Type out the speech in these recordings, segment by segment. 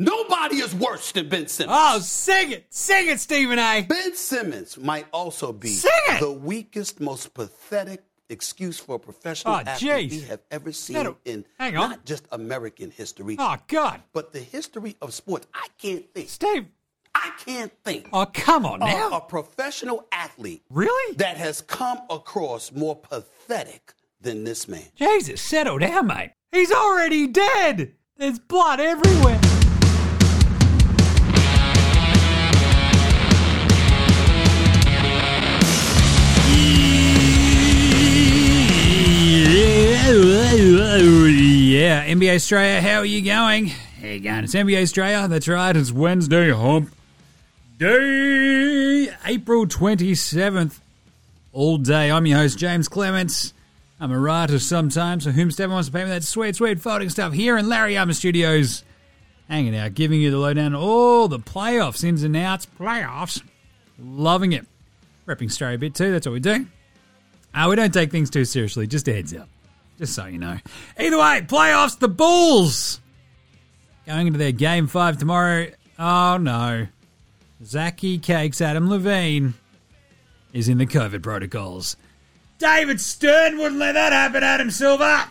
Nobody is worse than Ben Simmons. Oh, sing it. Sing it, Stephen A. Ben Simmons might also be Sing it. the weakest, most pathetic excuse for a professional Oh, athlete jeez. we have ever seen That'll- in not just American history, Oh, God. but the history of sports. I can't think. Steve. I can't think Oh, come on now. a professional athlete Really? that has come across more pathetic than this man. Jesus, settle down, mate. He's already dead. There's blood everywhere. NBA Straya, how are you going? How you going? It's NBA Straya. That's right. It's Wednesday hump day, April 27th. All day. I'm your host, James Clements. I'm a writer sometimes, so whomsoever wants to pay me that sweet, sweet folding stuff here in Larry Armour Studios. Hanging out, giving you the lowdown on all the playoffs, ins and outs, playoffs. Loving it. Repping Australia a bit too, that's what we do. Uh, we don't take things too seriously, just a heads up. Just so you know. Either way, playoffs, the Bulls. Going into their game five tomorrow. Oh no. Zachy Cakes Adam Levine is in the COVID protocols. David Stern wouldn't let that happen, Adam Silver.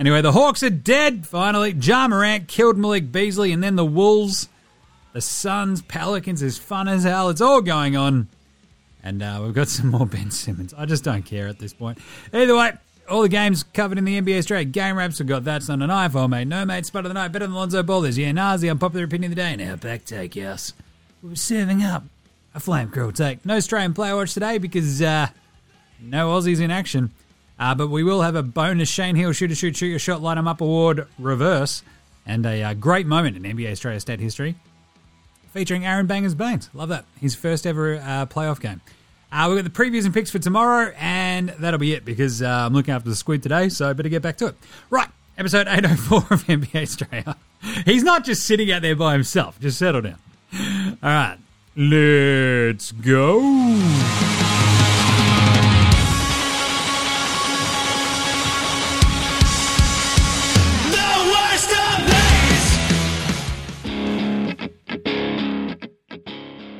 Anyway, the Hawks are dead, finally. Ja Morant killed Malik Beasley, and then the Wolves, the Suns, Pelicans is fun as hell. It's all going on. And uh, we've got some more Ben Simmons. I just don't care at this point. Either way, all the games covered in the NBA Straya game wraps. We've got That's Not an iPhone, mate. No, mate. Spud of the night. Better than Lonzo Ball is. Yeah, the unpopular opinion of the day. Now, back take, yes. We're serving up a flame grill take. No Australian player watch today because uh, no Aussies in action. Uh, but we will have a bonus Shane Heal shoot a shoot, shoot your shot, light 'em up award reverse. And a uh, great moment in NBA Straya state history featuring Aron Bangers Baynes. Love that. His first ever uh, playoff game. Uh, we've got the previews and picks for tomorrow, and that'll be it because uh, I'm looking after the squid today, so I better get back to it. Right, episode 804 of NBA Straya. He's not just sitting out there by himself, just settle down. All right, let's go.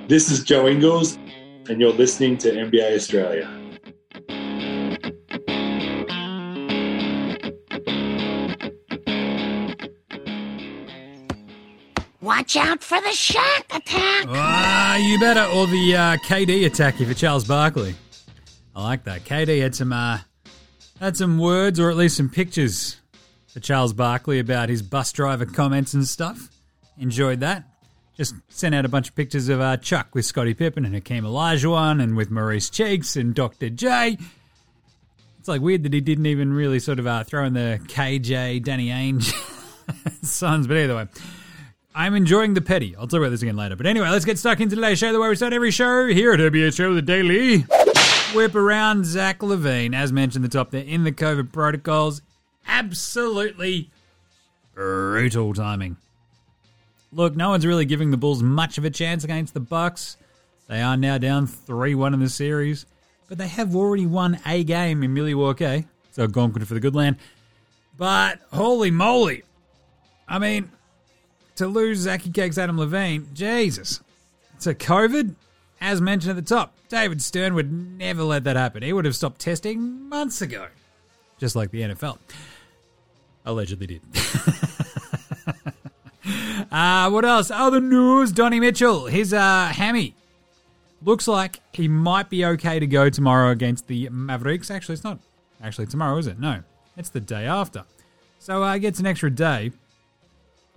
This is Joe Ingles, and you're listening to NBA Straya. Watch out for the shark attack. Ah, you better, or the uh, KD attack if it's Charles Barkley. I like that. KD had some uh, had some words, or at least some pictures, for Charles Barkley about his bus driver comments and stuff. Enjoyed that. Just sent out a bunch of pictures of uh, Chuck with Scottie Pippen and Hakeem Olajuwon and with Maurice Cheeks and Dr. J. It's like weird that he didn't even really sort of uh, throw in the KJ Danny Ainge sons, but either way. I'm enjoying the petty. I'll talk about this again later. But anyway, let's get stuck into today's show, the way we start every show here at NBA Show the Daily. Whip around Zach LaVine, as mentioned at the top there, in the COVID protocols. Absolutely brutal timing. Look, no one's really giving the Bulls much of a chance against the Bucks. They are now down 3-1 in the series, but they have already won a game in Milwaukee, eh? so gone good for the good land. But holy moly. I mean, to lose Zachy Cakes Adam Levine, Jesus. So COVID, as mentioned at the top, David Stern would never let that happen. He would have stopped testing months ago. Just like the NFL. Allegedly did. uh, what else? Other news, Donnie Mitchell, his uh, hammy. Looks like he might be okay to go tomorrow against the Mavericks. Actually, it's not actually tomorrow, is it? No, it's the day after. So uh, he gets an extra day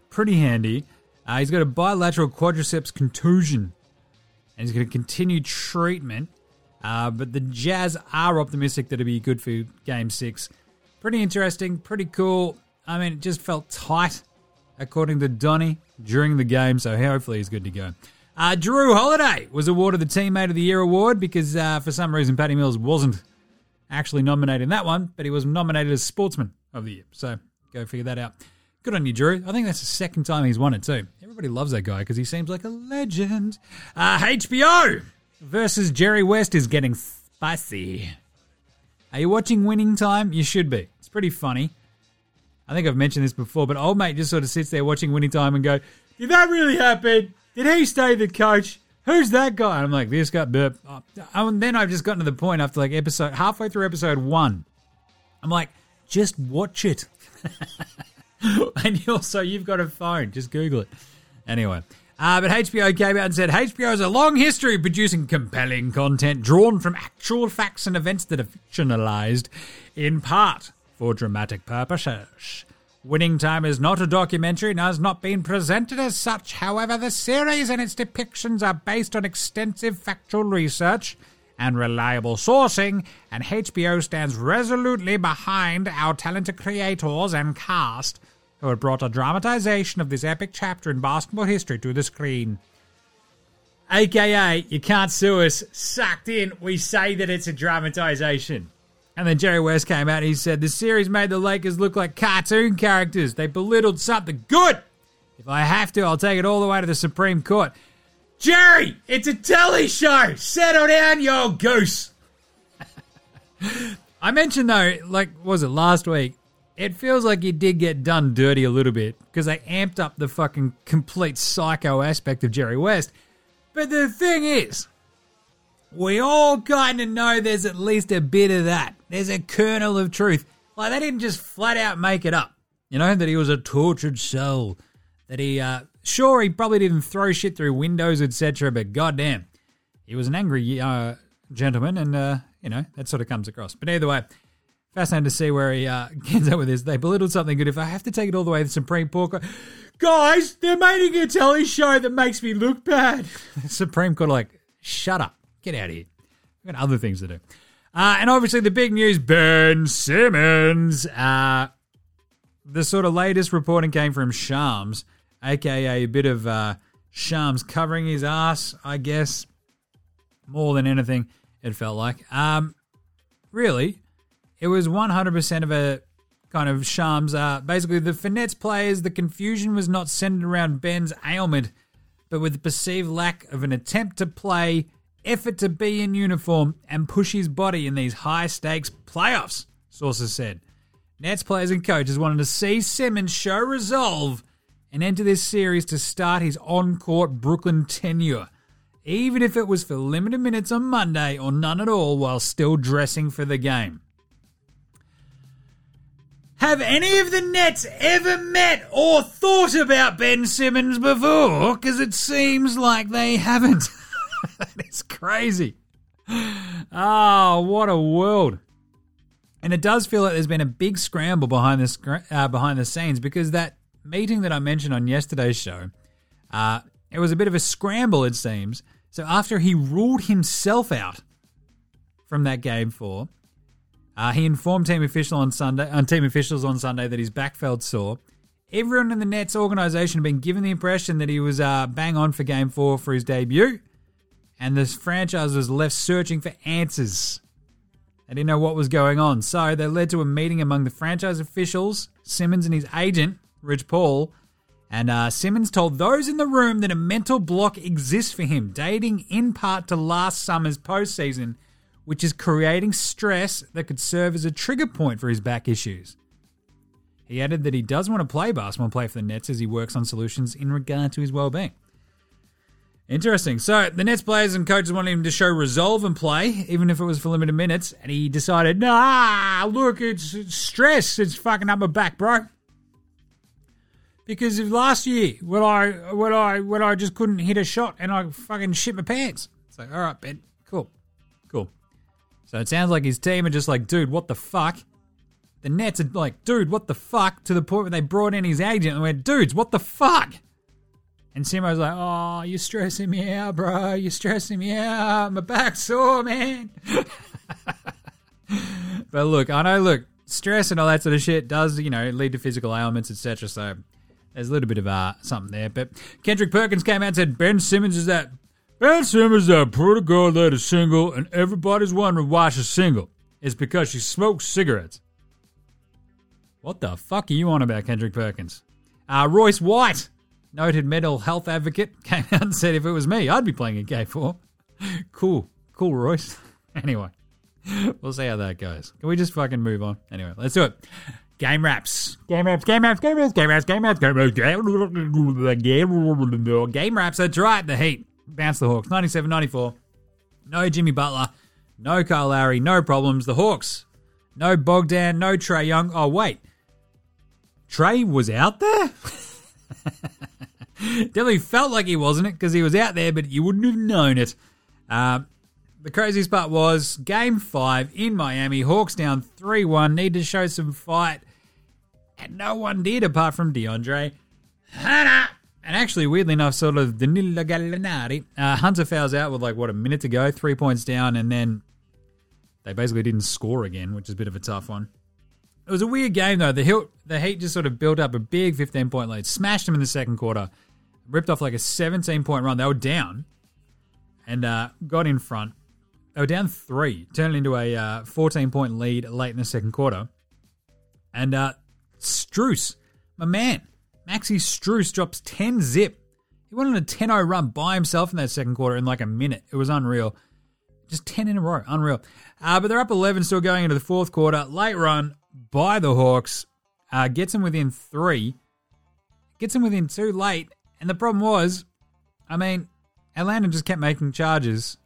pretty handy. Uh, he's got a bilateral quadriceps contusion, and he's going to continue treatment. Uh, but the Jazz are optimistic that it'll be good for Game Six. Pretty interesting, pretty cool. I mean, it just felt tight, according to Donny, during the game. So hopefully he's good to go. Uh, Jrue Holiday was awarded the Teammate of the Year award because uh, for some reason Patty Mills wasn't actually nominated in that one, but he was nominated as Sportsman of the Year. So go figure that out. Good on you, Jrue. I think that's the second time he's won it too. Everybody loves that guy because he seems like a legend. Uh, HBO versus Jerry West is getting spicy. Are you watching Winning Time? You should be. It's pretty funny. I think I've mentioned this before, but old mate just sort of sits there watching Winning Time and go, Did that really happen? Did he stay the coach? Who's that guy? And I'm like, this guy. Burp. Oh, And then I've just gotten to the point after like episode halfway through episode one. I'm like, just watch it. and also, you've got a phone. Just Google it. Anyway. Uh, but HBO came out and said HBO has a long history of producing compelling content drawn from actual facts and events that are fictionalized in part for dramatic purposes. Winning Time is not a documentary and has not been presented as such. However, the series and its depictions are based on extensive factual research and reliable sourcing, and HBO stands resolutely behind our talented creators and cast who have brought a dramatization of this epic chapter in basketball history to the screen. AKA, you can't sue us, sucked in, we say that it's a dramatization. And then Jerry West came out and he said, The series made the Lakers look like cartoon characters. They belittled something good. If I have to, I'll take it all the way to the Supreme Court. Jerry, it's a telly show. Settle down, you old goose. I mentioned though, like, was it last week? It feels like you did get done dirty a little bit because they amped up the fucking complete psycho aspect of Jerry West. But the thing is, we all kind of know there's at least a bit of that. There's a kernel of truth. Like, they didn't just flat out make it up. You know, that he was a tortured soul. That he, uh, sure, he probably didn't throw shit through windows, etc., but goddamn, he was an angry uh, gentleman, and, uh, you know, that sort of comes across. But either way, fascinating to see where he uh, gets up with this. They belittled something good. If I have to take it all the way to the Supreme Court, guys, they're making a telly show that makes me look bad. Supreme Court, like, shut up, get out of here. We've got other things to do. Uh, and obviously, the big news: Ben Simmons. Uh, the sort of latest reporting came from Shams, aka a bit of uh, Shams covering his ass, I guess, more than anything. It felt like. Um, really, it was 100% of a kind of Shams. Uh, basically, the Finets players, the confusion was not centered around Ben's ailment, but with the perceived lack of an attempt to play, effort to be in uniform, and push his body in these high stakes playoffs, sources said. Nets players and coaches wanted to see Simmons show resolve and enter this series to start his on court Brooklyn tenure, even if it was for limited minutes on Monday or none at all while still dressing for the game. Have any of the Nets ever met or thought about Ben Simmons before? Because it seems like they haven't. that is crazy. Oh, what a world. And it does feel like there's been a big scramble behind the, uh, behind the scenes because that meeting that I mentioned on yesterday's show, uh, it was a bit of a scramble, it seems. So after he ruled himself out from that game four, uh, he informed team official on Sunday, on team officials on Sunday that his back felt sore. Everyone in the Nets organization had been given the impression that he was uh, bang on for Game Four for his debut, and the franchise was left searching for answers. They didn't know what was going on, so they led to a meeting among the franchise officials, Simmons and his agent, Rich Paul. And uh, Simmons told those in the room that a mental block exists for him, dating in part to last summer's postseason, which is creating stress that could serve as a trigger point for his back issues. He added that he does want to play basketball and play for the Nets as he works on solutions in regard to his well being. Interesting. So the Nets players and coaches wanted him to show resolve and play, even if it was for limited minutes, and he decided, nah, look, it's, stress. It's fucking up my back, bro. Because of last year, when I when I when I just couldn't hit a shot and I fucking shit my pants. It's like, all right, Ben, cool, cool. So it sounds like his team are just like, dude, what the fuck? The Nets are like, dude, what the fuck? To the point where they brought in his agent and went, dudes, what the fuck? And Simo's like, oh, you're stressing me out, bro. You're stressing me out. My back's sore, man. but look, I know, look, stress and all that sort of shit does, you know, lead to physical ailments, etc. So there's a little bit of uh, something there. But Kendrick Perkins came out and said, Ben Simmons is that. Ben Simmons is that pretty girl that is single, and everybody's wondering why she's single. It's because she smokes cigarettes. What the fuck are you on about, Kendrick Perkins? Uh, Royce White noted mental health advocate, came out and said if it was me, I'd be playing a K4. cool. Cool, Royce. anyway, we'll see how that goes. Can we just fucking move on? Anyway, let's do it. Game wraps. Game wraps, game wraps, game wraps, game wraps, game wraps, game wraps, game Game wraps, that's right. The Heat bounce the Hawks. 97 94. No Jimmy Butler. No Kyle Lowry. No problems. The Hawks. No Bogdan. No Trae Young. Oh, wait. Trae was out there? Definitely felt like he wasn't it because he was out there, but you wouldn't have known it. Uh, the craziest part was game five in Miami. Hawks down 3 1. Need to show some fight. And no one did apart from DeAndre. And actually, weirdly enough, sort of Danilo Gallinari. Uh, Hunter fouls out with like, what, a minute to go, three points down, and then they basically didn't score again, which is a bit of a tough one. It was a weird game, though. The Heat, the Heat just sort of built up a big 15 point lead, smashed them in the second quarter, ripped off like a 17 point run. They were down and uh, got in front. They were down three, turned into a uh, 14 point lead late in the second quarter. And uh, Strus, my man, Maxi Strus drops 10 zip. He went on a 10 0 run by himself in that second quarter in like a minute. It was unreal. Just 10 in a row. Unreal. Uh, but they're up 11 still going into the fourth quarter. Late run by the Hawks. Uh, gets them within three. Gets them within two late. And the problem was, I mean, Atlanta just kept making charges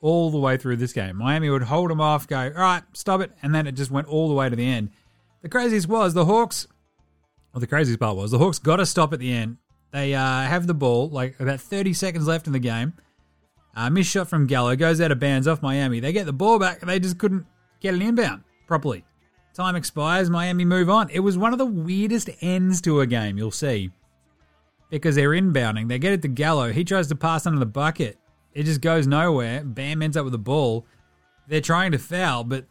all the way through this game. Miami would hold them off, go, all right, stop it. And then it just went all the way to the end. The craziest was the Hawks, well, the craziest part was the Hawks got to stop at the end. They uh, have the ball, like about 30 seconds left in the game. Uh, missed shot from Gallo, goes out of bounds off Miami. They get the ball back, they just couldn't get an inbound properly. Time expires, Miami move on. It was one of the weirdest ends to a game, you'll see. Because they're inbounding, they get it to Gallo. He tries to pass under the bucket. It just goes nowhere. Bam ends up with the ball. They're trying to foul, but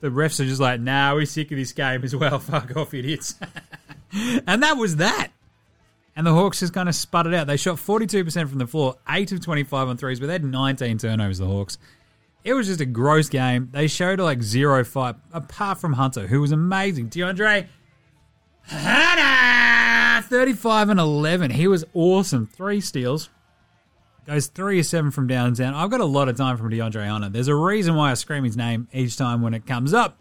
the refs are just like, nah, we're sick of this game as well. Fuck off, idiots. and that was that. And the Hawks just kind of sputtered out. They shot 42% from the floor, 8 of 25 on threes, but they had 19 turnovers, the Hawks. It was just a gross game. They showed like zero fight, apart from Hunter, who was amazing. DeAndre Hunter, 35 and 11. He was awesome. Three steals. Goes 3 or 7 from downtown. I've got a lot of time from DeAndre Hunter. There's a reason why I scream his name each time when it comes up.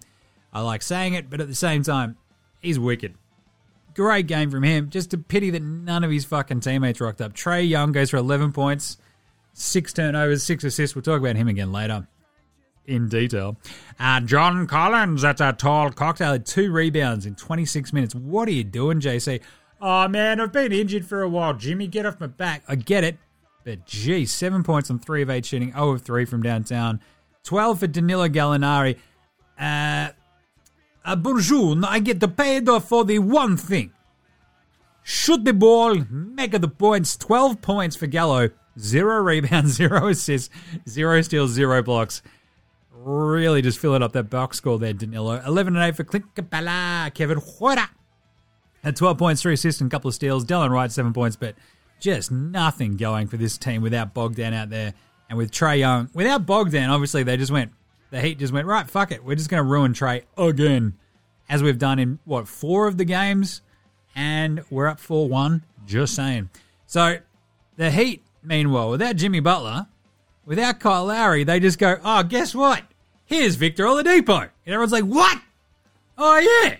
I like saying it, but at the same time, he's wicked. Great game from him. Just a pity that none of his fucking teammates rocked up. Trae Young goes for 11 points, six turnovers, six assists. We'll talk about him again later in detail. Uh, John Collins, that's a tall cocktail, had two rebounds in 26 minutes. What are you doing, JC? Oh man, I've been injured for a while. Jimmy, get off my back. I get it, but gee, seven points on three of eight shooting, 0 of three from downtown. 12 for Danilo Gallinari. Uh, uh, bonjour, I get the paid for the one thing. Shoot the ball, make the points. 12 points for Gallo. Zero rebounds, zero assists, zero steals, zero blocks. Really just filling up that box score there, Danilo. 11 and 8 for Clint Capela. Kevin Huerter had 12 points, three assists, and a couple of steals. Delon Wright, seven points, but just nothing going for this team without Bogdan out there and with Trae Young. Without Bogdan, obviously, they just went the Heat just went, right, fuck it. We're just going to ruin Trae again, as we've done in, what, four of the games? And we're up 4 1. Just saying. So the Heat, meanwhile, without Jimmy Butler, without Kyle Lowry, they just go, oh, guess what? Here's Victor Oladipo. And everyone's like, what? Oh, yeah.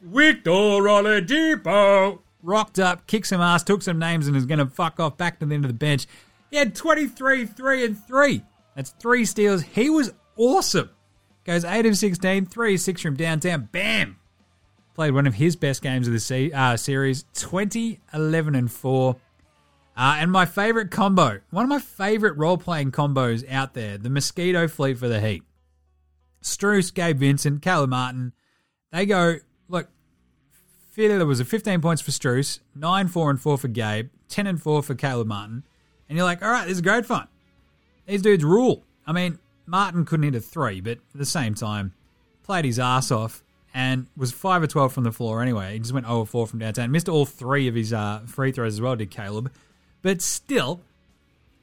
Victor Oladipo. Rocked up, kicked some ass, took some names, and is going to fuck off back to the end of the bench. He had 23, 3 and 3. That's three steals. He was awesome. Goes 8 of 16, 3 6 from downtown. Bam! Played one of his best games of the se- uh, series 20, 11, and 4. Uh, and my favorite combo, one of my favorite role playing combos out there, the Mosquito Fleet for the Heat. Strus, Gabe Vincent, Caleb Martin. They go, look, there was a 15 points for Strus, 9, 4, and 4 for Gabe, 10 and 4 for Caleb Martin. And you're like, all right, this is great fun. These dudes rule. I mean, Martin couldn't hit a three, but at the same time, played his ass off and was 5 or 12 from the floor anyway. He just went 0 4 from downtown. Missed all three of his uh, free throws as well, did Caleb. But still,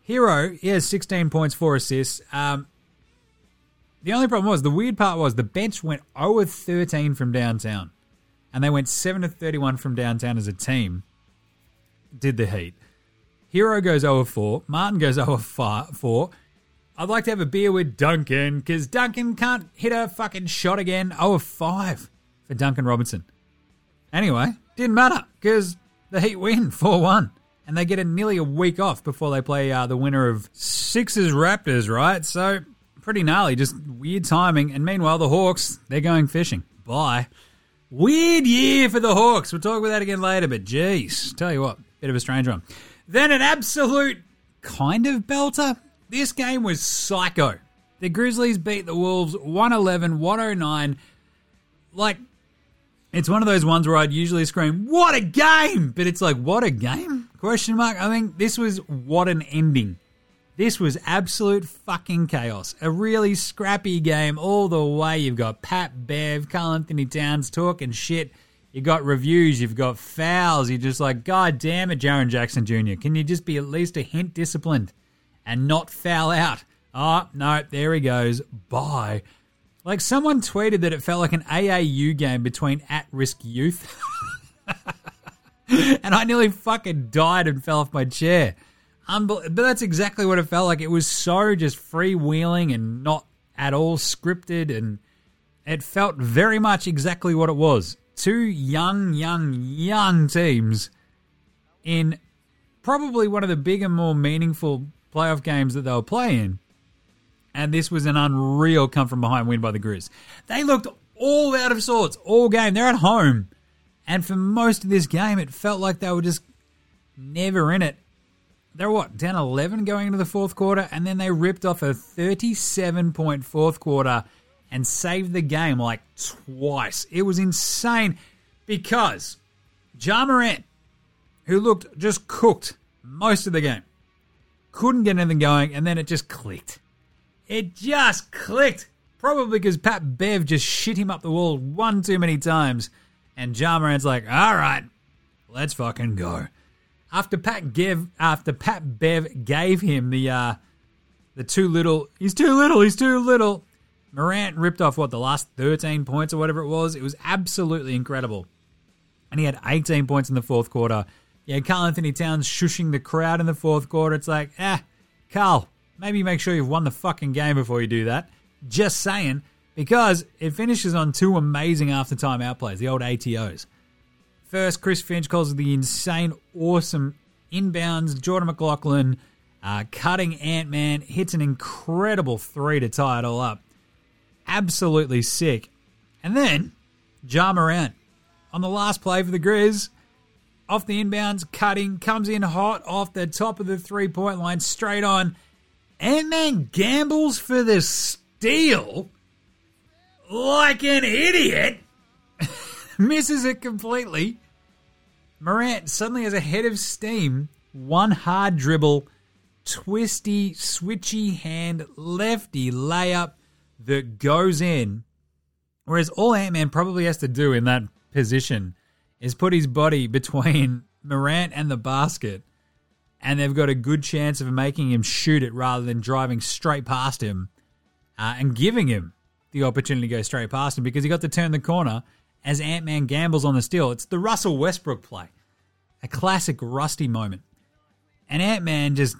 Herro, he has 16 points, 4 assists. Um, the only problem was, the weird part was the bench went 0 of 13 from downtown. And they went 7 of 31 from downtown as a team. Did the Heat. Herro goes 0 of 4. Martin goes 0 of 4. I'd like to have a beer with Duncan because Duncan can't hit a fucking shot again. 0 of 5. for Duncan Robinson. Anyway, didn't matter because the Heat win 4 1. And they get a nearly a week off before they play uh, the winner of Sixers Raptors, right? So pretty gnarly, just weird timing. And meanwhile, the Hawks, they're going fishing. Bye. Weird year for the Hawks. We'll talk about that again later, but geez, tell you what, bit of a strange one. Then an absolute kind of belter. This game was psycho. The Grizzlies beat the Wolves 111 109. Like, it's one of those ones where I'd usually scream, "What a game!" But it's like, "What a game?" Question mark. I mean, this was what an ending. This was absolute fucking chaos. A really scrappy game all the way. You've got Pat Bev, Karl Anthony Towns talking shit. You've got reviews. You've got fouls. You're just like, God damn it, Jaren Jackson Jr. Can you just be at least a hint disciplined and not foul out? Oh no, there he goes. Bye. Like someone tweeted that it felt like an AAU game between at-risk youth. and I nearly fucking died and fell off my chair. Unbel- but that's exactly what it felt like. It was so just freewheeling and not at all scripted, and it felt very much exactly what it was. Two young, young, young teams in probably one of the bigger, more meaningful playoff games that they'll play in. And this was an unreal come from behind win by the Grizz. They looked all out of sorts all game. They're at home. And for most of this game, it felt like they were just never in it. They're what, down 11 going into the fourth quarter, and then they ripped off a 37 point fourth quarter and saved the game like twice. It was insane because Ja Morant, who looked just cooked most of the game, couldn't get anything going, and then it just clicked. It just clicked. Probably because Pat Bev just shit him up the wall one too many times. And Ja Morant's like, all right, let's fucking go. After Pat Gev, after Pat Bev gave him the uh, the too little, he's too little, he's too little. Morant ripped off what the last 13 points or whatever it was. It was absolutely incredible. And he had 18 points in the fourth quarter. Yeah, Karl Anthony Towns shushing the crowd in the fourth quarter. It's like, ah, Karl, maybe make sure you've won the fucking game before you do that. Just saying, because it finishes on two amazing after time outplays, the old ATOs. First, Chris Finch calls the insane, awesome inbounds. Jordan McLaughlin uh, cutting Ant Man hits an incredible three to tie it all up. Absolutely sick. And then, Ja Morant on the last play for the Grizz, off the inbounds, cutting, comes in hot off the top of the three point line, straight on. Ant Man gambles for the steal like an idiot, misses it completely. Morant suddenly has a head of steam, one hard dribble, twisty, switchy hand, lefty layup that goes in. Whereas all Ant Man probably has to do in that position is put his body between Morant and the basket, and they've got a good chance of making him shoot it rather than driving straight past him uh, and giving him the opportunity to go straight past him because he got to turn the corner as Ant Man gambles on the steal. It's the Russell Westbrook play, a classic Rusty moment. And Ant Man just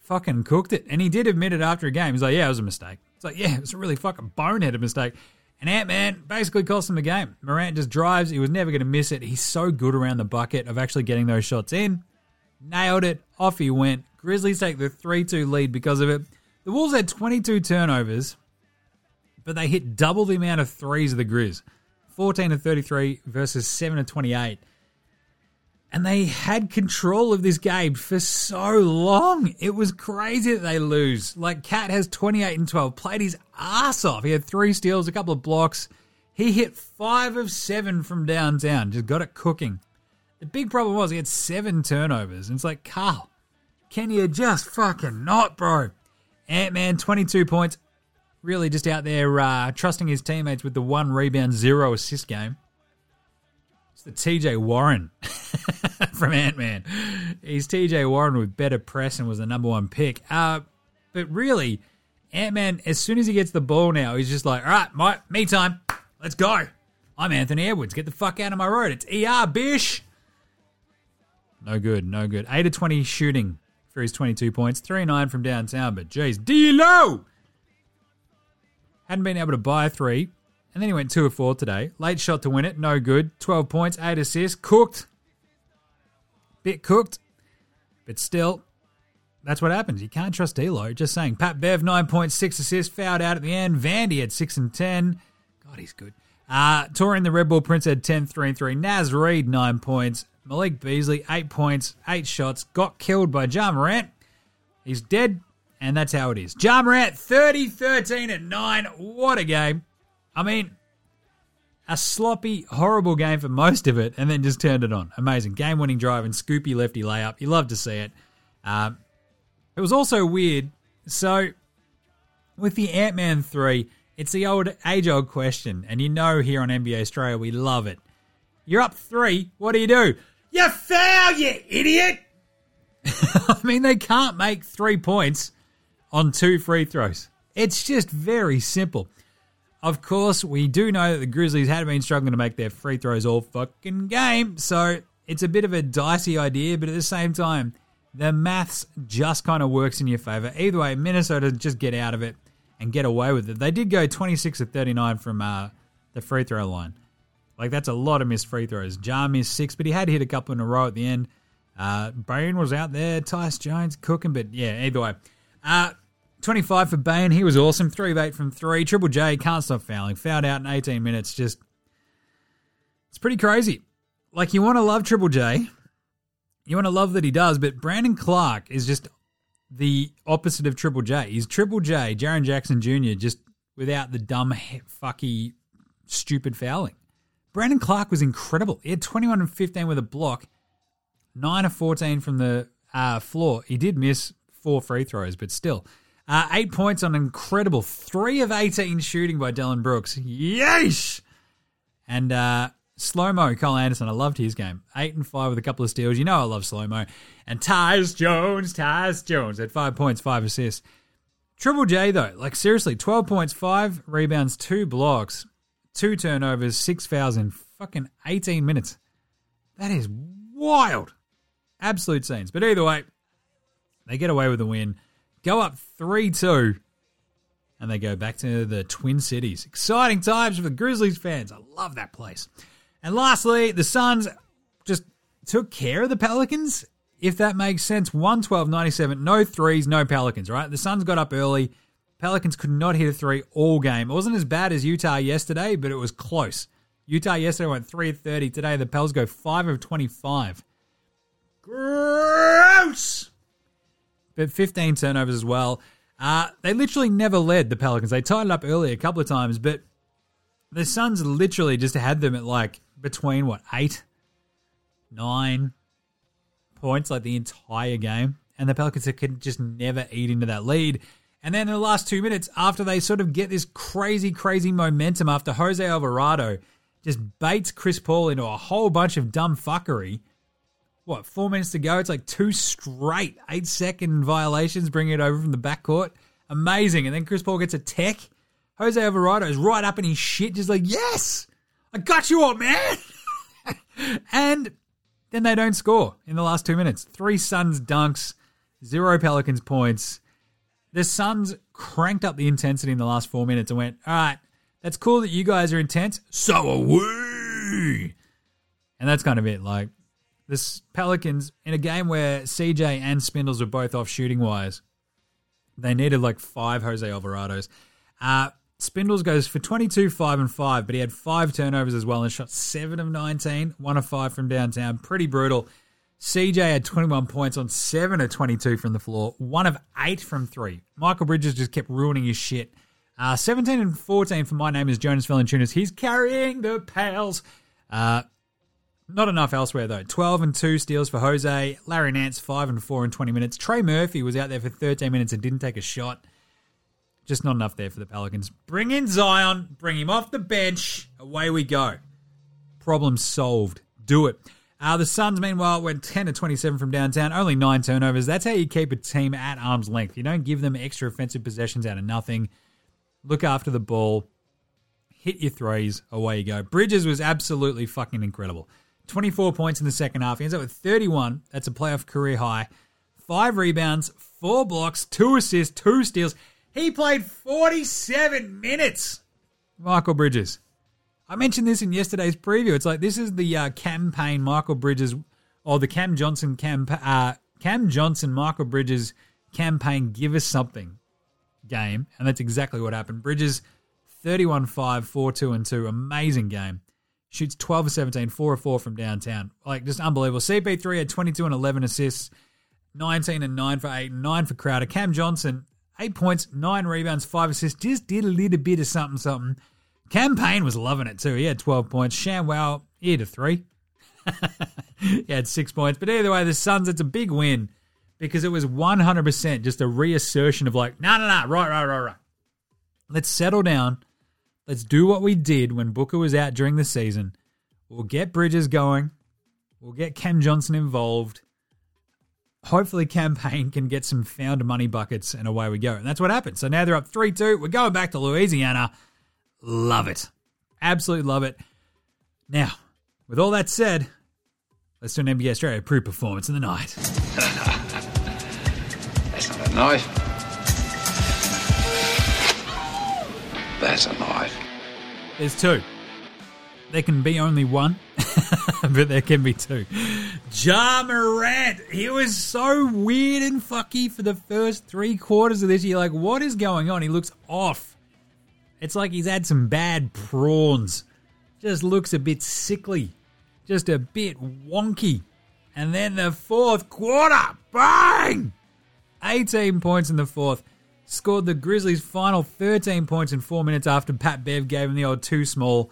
fucking cooked it. And he did admit it after a game. He's like, yeah, it was a mistake. It's like, yeah, it was a really fucking boneheaded mistake. And Ant Man basically cost him the game. Morant just drives. He was never going to miss it. He's so good around the bucket of actually getting those shots in. Nailed it. Off he went. Grizzlies take the 3 2 lead because of it. The Wolves had 22 turnovers, but they hit double the amount of threes of the Grizz 14 to 33 versus 7 to 28 and they had control of this game for so long. It was crazy that they lose. Like Cat has 28 and 12, played his ass off. He had three steals, a couple of blocks. He hit five of seven from downtown, just got it cooking. The big problem was he had seven turnovers. And it's like, Karl, can you just fucking not, bro? Ant Man, 22 points. Really just out there uh, trusting his teammates with the one rebound, zero assist game. It's the TJ Warren from Ant Man. He's TJ Warren with better press and was the number one pick. Uh, but really, Ant Man, as soon as he gets the ball now, he's just like, all right, my, me time. Let's go. I'm Anthony Edwards. Get the fuck out of my road. It's ER, bish. No good, no good. 8 of 20 shooting for his 22 points. 3 9 from downtown, but geez, D-Lo! Hadn't been able to buy a three And then he went 2 of 4 today. Late shot to win it, no good. 12 points, 8 assists. Cooked. Bit cooked. But still, that's what happens. You can't trust D'Lo. Just saying. Pat Bev, 9.6 assists, fouled out at the end. Vandy had 6 and 10. God, he's good. Uh, Torian the Red Bull Prince had 10, 3 and 3. Naz Reid, 9 points. Malik Beasley, 8 points, 8 shots. Got killed by Ja Morant. He's dead, and that's how it is. Ja Morant, 30, 13 and 9. What a game. I mean, a sloppy, horrible game for most of it, and then just turned it on. Amazing. Game winning drive and scoopy lefty layup. You love to see it. Um, it was also weird. So, with the Ant Man 3, it's the old age old question, and you know here on NBA Straya we love it. You're up three, what do you do? You foul, you idiot! I mean, they can't make three points on two free throws. It's just very simple. Of course, we do know that the Grizzlies had been struggling to make their free throws all fucking game, so it's a bit of a dicey idea, but at the same time, the maths just kind of works in your favor. Either way, Minnesota just get out of it and get away with it. They did go 26 of 39 from uh, the free throw line. Like, that's a lot of missed free throws. Ja missed six, but he had hit a couple in a row at the end. Uh, was out there, Tyus Jones cooking, but yeah, either way. Uh, 25 for Bane, he was awesome. 3 of 8 from 3. Triple J can't stop fouling. Fouled out in 18 minutes. Just, it's pretty crazy. Like, you want to love Triple J. You want to love that he does, but Brandon Clarke is just the opposite of Triple J. He's Triple J, Jaren Jackson Jr., just without the dumb, fucky, stupid fouling. Brandon Clarke was incredible. He had 21 and 15 with a block, 9 of 14 from the uh, floor. He did miss four free throws, but still. Uh, eight points on incredible 3 of 18 shooting by Dillon Brooks. Yeesh! And uh, Slow Mo, Kyle Anderson, I loved his game. 8 and 5 with a couple of steals. You know I love Slow Mo. And Tyus Jones, Tyus Jones at 5 points, 5 assists. Triple J, though, like seriously, 12 points, 5 rebounds, 2 blocks two turnovers, six fouls in fucking 18 minutes. That is wild. Absolute scenes. But either way, they get away with the win, go up 3 2, and they go back to the Twin Cities. Exciting times for the Grizzlies fans. I love that place. And lastly, the Suns just took care of the Pelicans, if that makes sense. 112 97, no threes, no Pelicans, right? The Suns got up early Pelicans could not hit a three all game. It wasn't as bad as Utah yesterday, but it was close. Utah yesterday went 3 30. Today, the Pels go 5 of 25. Gross! But 15 turnovers as well. Uh, they literally never led the Pelicans. They tied it up early a couple of times, but the Suns literally just had them at like between what, eight, nine points, like the entire game. And the Pelicans could just never eat into that lead. And then in the last two minutes, after they sort of get this crazy, crazy momentum after Jose Alvarado just baits Chris Paul into a whole bunch of dumb fuckery. What, four minutes to go? It's like two straight eight second violations, bringing it over from the backcourt. Amazing. And then Chris Paul gets a tech. Jose Alvarado is right up in his shit, just like, yes, I got you up, man. and then they don't score in the last two minutes. Three Suns dunks, zero Pelicans points. The Suns cranked up the intensity in the last four minutes and went, all right, that's cool that you guys are intense. So are we. And that's kind of it. Like, this Pelicans, in a game where CJ and Spindles were both off shooting wise, they needed like five Jose Alvarados. Uh, Spindles goes for 22, 5 and 5, but he had five turnovers as well and shot 7 of 19, 1 of 5 from downtown. Pretty brutal. CJ had 21 points on 7 of 22 from the floor, 1 of 8 from 3. Mikal Bridges just kept ruining his shit. Uh, 17 and 14 for my name is Jonas Valanciunas. He's carrying the pals. Uh, not enough elsewhere though. 12 and 2 steals for Jose. Larry Nance 5 and 4 in 20 minutes. Trey Murphy was out there for 13 minutes and didn't take a shot. Just not enough there for the Pelicans. Bring in Zion, bring him off the bench. Away we go. Problem solved. Do it. Uh, the Suns, meanwhile, went 10 to 27 from downtown, only nine turnovers. That's how you keep a team at arm's length. You don't give them extra offensive possessions out of nothing. Look after the ball, hit your threes, away you go. Bridges was absolutely fucking incredible. 24 points in the second half. He ends up with 31. That's a playoff career high. Five rebounds, four blocks, two assists, two steals. He played 47 minutes. Mikal Bridges. I mentioned this in yesterday's preview. It's like this is the uh, campaign Mikal Bridges or the Cam Johnson camp uh, Cam Johnson Mikal Bridges campaign. Give us something game, and that's exactly what happened. Bridges 31 5, 4 2 and 2. Amazing game. Shoots 12 of 17, 4 of 4 from downtown. Like, just unbelievable. CP3 had 22 and 11 assists, 19 and 9 for 8, 9 for Crowder. Cam Johnson, 8 points, 9 rebounds, 5 assists. Just did a little bit of something, something. Cam Payne was loving it too. He had 12 points. ShamWow, had a 3. he had 6 points. But either way, the Suns, it's a big win because it was 100% just a reassertion of like, no, no, no, right, right, right, right. Let's settle down. Let's do what we did when Booker was out during the season. We'll get Bridges going. We'll get Cam Johnson involved. Hopefully, Cam Payne can get some found money buckets, and away we go. And that's what happened. So now they're up 3 2. We're going back to Louisiana. Love it. Absolutely love it. Now, with all that said, let's do an NBA Straya pre performance in the night. That's not a knife. That's a knife. There's two. There can be only one, but there can be two. Ja Morant, he was so weird and fucky for the first three quarters of this year. Like, what is going on? He looks off. It's like he's had some bad prawns. Just looks a bit sickly, just a bit wonky. And then the fourth quarter, bang! 18 points in the fourth. Scored the Grizzlies' final 13 points in four minutes after Pat Bev gave him the old too small.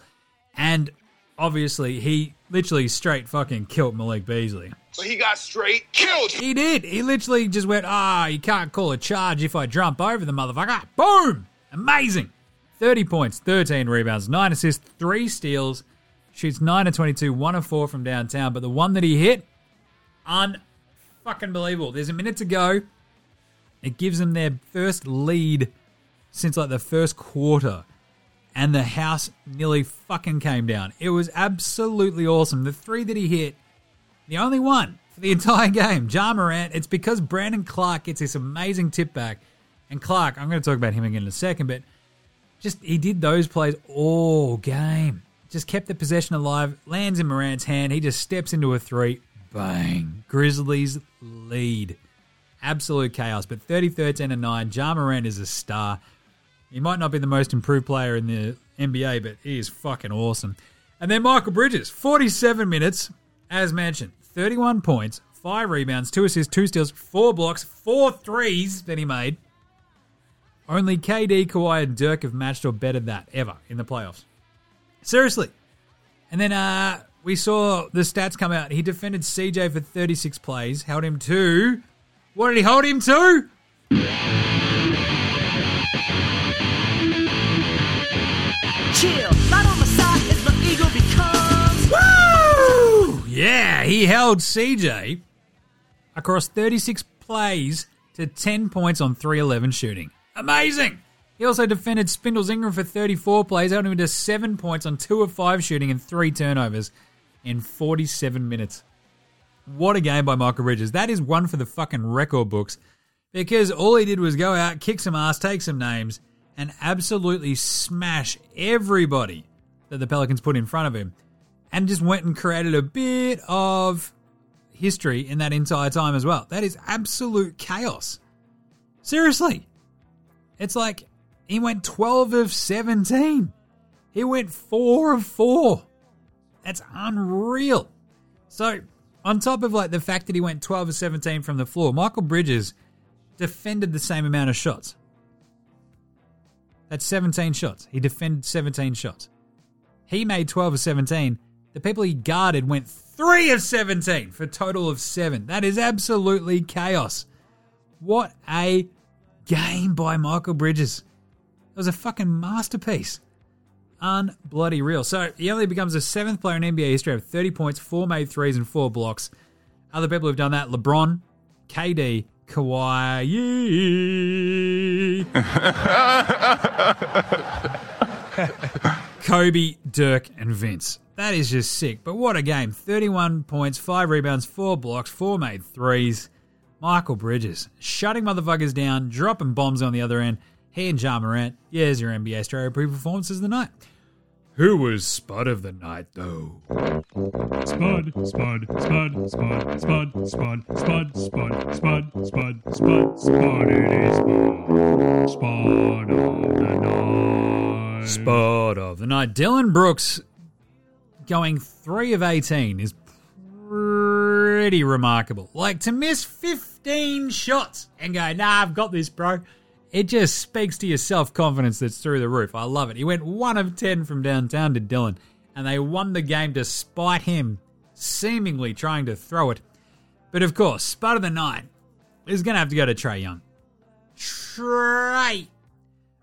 And obviously, he literally straight fucking killed Malik Beasley. So he got straight killed. He did. He literally just went, ah, you can't call a charge if I jump over the motherfucker. Boom! Amazing. 30 points, 13 rebounds, 9 assists, 3 steals. Shoots 9 of 22, 1 of 4 from downtown. But the one that he hit, unfucking believable. There's a minute to go. It gives them their first lead since like the first quarter. And the house nearly fucking came down. It was absolutely awesome. The three that he hit, the only one for the entire game, Ja Morant, it's because Brandon Clarke gets this amazing tip back. And Clarke, I'm going to talk about him again in a second, but just he did those plays all game. Just kept the possession alive, lands in Morant's hand. He just steps into a three. Bang. Grizzlies lead. Absolute chaos. But 30, 13, and 9. Ja Morant is a star. He might not be the most improved player in the NBA, but he is fucking awesome. And then Mikal Bridges, 47 minutes, as mentioned, 31 points, 5 rebounds, 2 assists, 2 steals, 4 blocks, 4 threes that he made. Only KD, Kawhi, and Dirk have matched or bettered that ever in the playoffs. Seriously. And then uh, we saw the stats come out. He defended CJ for 36 plays, held him to. What did he hold him to? Chill, right on the side as the eagle becomes. Woo! Yeah, he held CJ across 36 plays to 10 points on 311 shooting. Amazing! He also defended Spindles Ingram for 34 plays, held him to 7 points on 2 of 5 shooting and 3 turnovers in 47 minutes. What a game by Mikal Bridges. That is one for the fucking record books because all he did was go out, kick some ass, take some names, and absolutely smash everybody that the Pelicans put in front of him and just went and created a bit of history in that entire time as well. That is absolute chaos. Seriously. It's like he went 12 of 17. He went 4 of 4. That's unreal. So, on top of like the fact that he went 12 or 17 from the floor, Mikal Bridges defended the same amount of shots. That's 17 shots. He defended 17 shots. He made 12 of 17. The people he guarded went 3 of 17 for a total of 7. That is absolutely chaos. What a game by Mikal Bridges. It was a fucking masterpiece. Unbloody real. So he only becomes the seventh player in NBA history to have 30 points, 4 made threes, and 4 blocks. Other people who've done that LeBron, KD, Kawhi. Kobe, Dirk, and Vince. That is just sick. But what a game. 31 points, 5 rebounds, 4 blocks, 4 made threes. Mikal Bridges shutting motherfuckers down, dropping bombs on the other end. He and Ja Morant. Here's your NBA Straya pre performances of the night. Who was Spud of the night, though? Spud, Spud, Spud, Spud, Spud, Spud, Spud, Spud, Spud, Spud, Spud, Spud, it is Spud. Spud of the night. Spud of the night. Dillon Brooks going 3 of 18 is pretty remarkable. Like to miss 15 shots and go, nah, I've got this, bro. It just speaks to your self confidence that's through the roof. I love it. He went 1 of 10 from downtown to Dillon, and they won the game despite him seemingly trying to throw it. But of course, Spud of the night is going to have to go to Trae Young. Trae!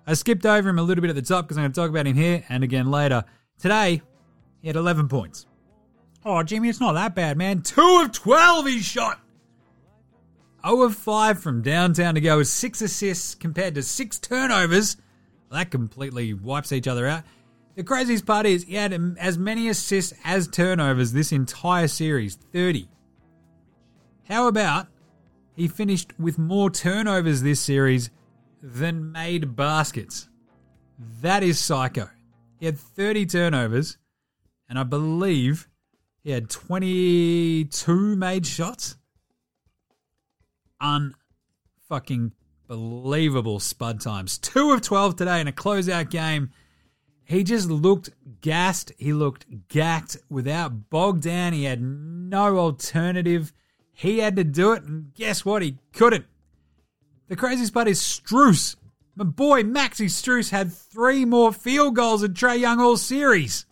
I skipped over him a little bit at the top because I'm going to talk about him here and again later. Today, he had 11 points. Oh, Jimmy, it's not that bad, man. 2 of 12 he shot. 0 of 5 from downtown to go with 6 assists compared to 6 turnovers. That completely wipes each other out. The craziest part is he had as many assists as turnovers this entire series 30. How about he finished with more turnovers this series than made baskets? That is psycho. He had 30 turnovers, and I believe he had 22 made shots. Unfucking believable spud times. Two of 12 today in a closeout game. He just looked gassed. He looked gacked without bogged down. He had no alternative. He had to do it, and guess what? He couldn't. The craziest part is Strus. My boy Maxi Strus had three more field goals than Trae Young all series.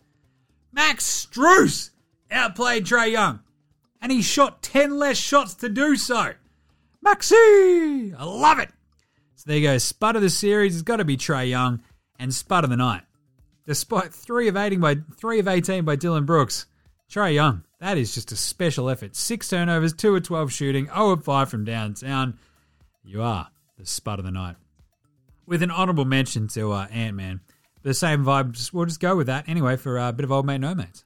Max Strus outplayed Trae Young, and he shot 10 less shots to do so. Maxi! I love it. So there you go. Spud of the series has got to be Trae Young, and Spud of the night. Despite three of 18 by three of 18 by Dillon Brooks, Trae Young, that is just a special effort. Six turnovers, two of 12 shooting, 0 of 5 from downtown. You are the Spud of the night. With an honourable mention to uh, Ant Man. The same vibes, we'll just go with that anyway for uh, a bit of Old Mate No Mates.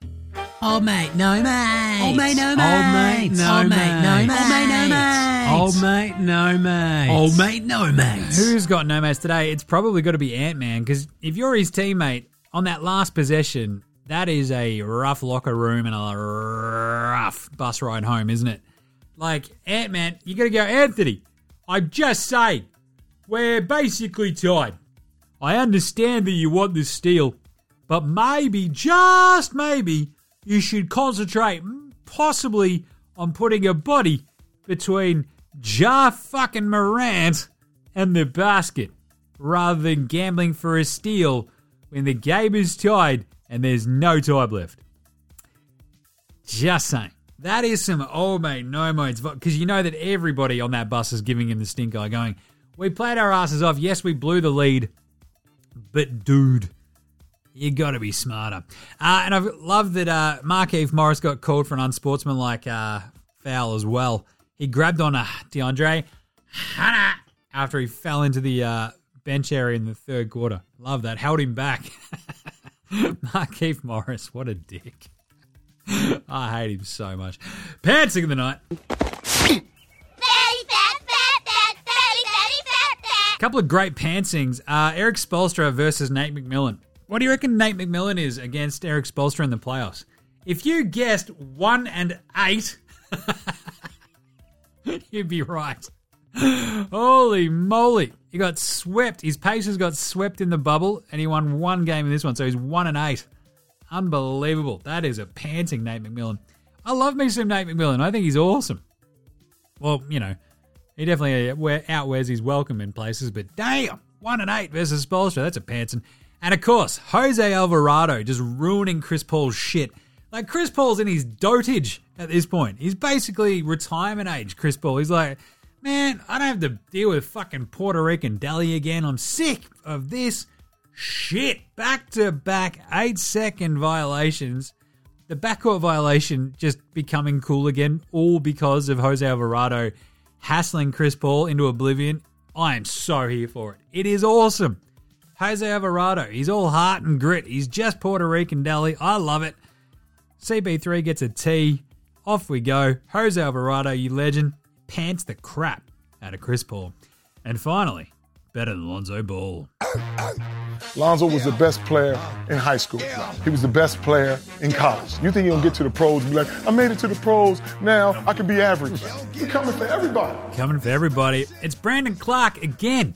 Old mate, no mate. Old mate, no Old mate, mate. no Old mate. mate, no Old mate, no mate. Old mate, no mate. Old mate, no mate. Who's got no mates today? It's probably got to be Ant Man because if you're his teammate on that last possession, that is a rough locker room and a rough bus ride home, isn't it? Like Ant Man, you got to go, Anthony. I'm just saying, we're basically tied. I understand that you want this steal, but maybe, just maybe, you should concentrate possibly on putting a body between Ja fucking Morant and the basket rather than gambling for a steal when the game is tied and there's no time left. Just saying. That is some old mate no modes because you know that everybody on that bus is giving him the stink eye going, we played our asses off. Yes, we blew the lead, but dude, you got to be smarter. Uh, and I love that uh, Markieff Morris got called for an unsportsmanlike uh, foul as well. He grabbed on uh, DeAndre after he fell into the uh, bench area in the third quarter. Love that. Held him back. Markieff Morris, what a dick. I hate him so much. Pantsing of the night. Fat. couple of great pantsings. Uh, Erik Spoelstra versus Nate McMillan. What do you reckon Nate McMillan is against Erik Spoelstra in the playoffs? If you guessed one and eight, you'd be right. Holy moly. He got swept. His Pacers got swept in the bubble, and he won one game in this one, so he's one and eight. Unbelievable. That is a panting Nate McMillan. I love me some Nate McMillan. I think he's awesome. Well, you know, he definitely uh, outwears his welcome in places, but damn, one and eight versus Spoelstra. That's a pantsing. And of course, Jose Alvarado just ruining Chris Paul's shit. Like Chris Paul's in his dotage at this point. He's basically retirement age. Chris Paul. He's like, man, I don't have to deal with fucking Puerto Rican Deli again. I'm sick of this shit. Back to back eight second violations. The backcourt violation just becoming cool again, all because of Jose Alvarado hassling Chris Paul into oblivion. I am so here for it. It is awesome. Jose Alvarado, he's all heart and grit. He's just Puerto Rican Deli. I love it. CP3 gets a T. Off we go. Jose Alvarado, you legend, pants the crap out of Chris Paul. And finally, better than Lonzo Ball. Lonzo was the best player in high school. He was the best player in college. You think he'll get to the pros and be like, I made it to the pros, now I can be average. He's coming for everybody. Coming for everybody. It's Brandon Clarke again.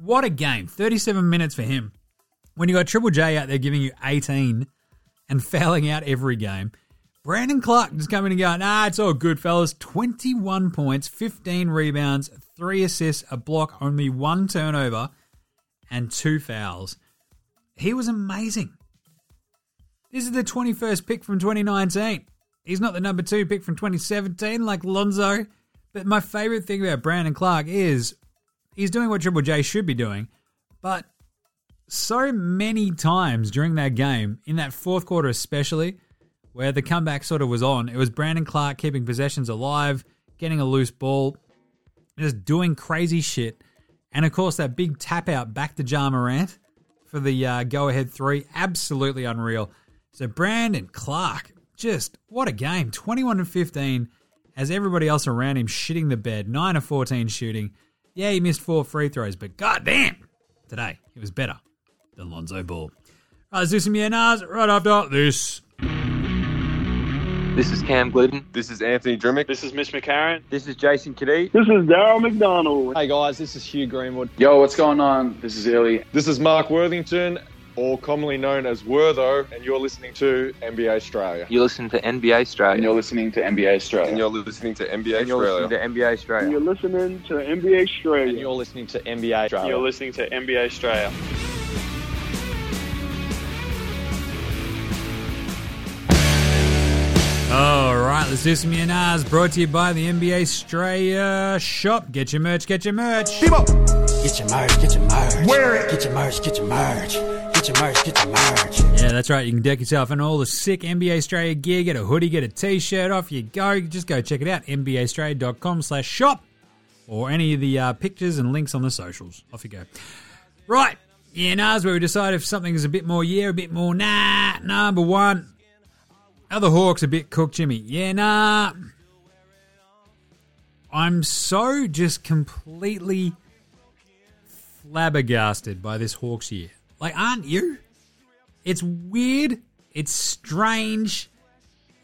What a game. 37 minutes for him. When you got Triple J out there giving you 18 and fouling out every game, Brandon Clarke just coming and going, ah, it's all good, fellas. 21 points, 15 rebounds, 3 assists, a block, only one turnover, and 2 fouls. He was amazing. This is the 21st pick from 2019. He's not the number 2 pick from 2017 like Lonzo. But my favorite thing about Brandon Clarke is he's doing what Triple J should be doing, but so many times during that game, in that fourth quarter especially, where the comeback sort of was on, it was Brandon Clarke keeping possessions alive, getting a loose ball, just doing crazy shit. And of course, that big tap out back to Ja Morant for the uh, go ahead three, absolutely unreal. So, Brandon Clarke, just what a game 21 and 15, as everybody else around him shitting the bed, 9 of 14 shooting. Yeah, he missed four free throws, but goddamn, today he was better than Lonzo Ball. Right, let's do some yeah nahs right after this. This is Cam Gliddon. This is Anthony Drmic. This is Mitch McCarron. This is Jason Cadee. This is Daryl McDonald. Hey guys, this is Hugh Greenwood. Yo, what's going on? This is Illy. This is Mark Worthington, or commonly known as Wortho, and you're listening to NBA Straya. You're listening to NBA Straya. And you're listening to NBA Straya. And you're listening to NBA And you're listening to NBA Straya. And you're listening to NBA Straya. And you're listening to NBA Straya. You're listening to NBA Straya. All right, let's do some Yanars brought to you by the NBA Straya shop. Get your merch, get your merch. Get your merch, get your merch. Wear it. Get your merch, get your merch. Your merch, get your merch. Yeah, that's right. You can deck yourself in all the sick NBA Straya gear. Get a hoodie, get a t-shirt. Off you go. Just go check it out. NBAstraya.com slash shop or any of the uh, pictures and links on the socials. Off you go. Right. Yeah, nahs where we decide if something is a bit more yeah, a bit more nah. Number one. Are the Hawks a bit cooked, Jimmy? Yeah, nah. I'm so just completely flabbergasted by this Hawks year. Like, aren't you? It's weird. It's strange.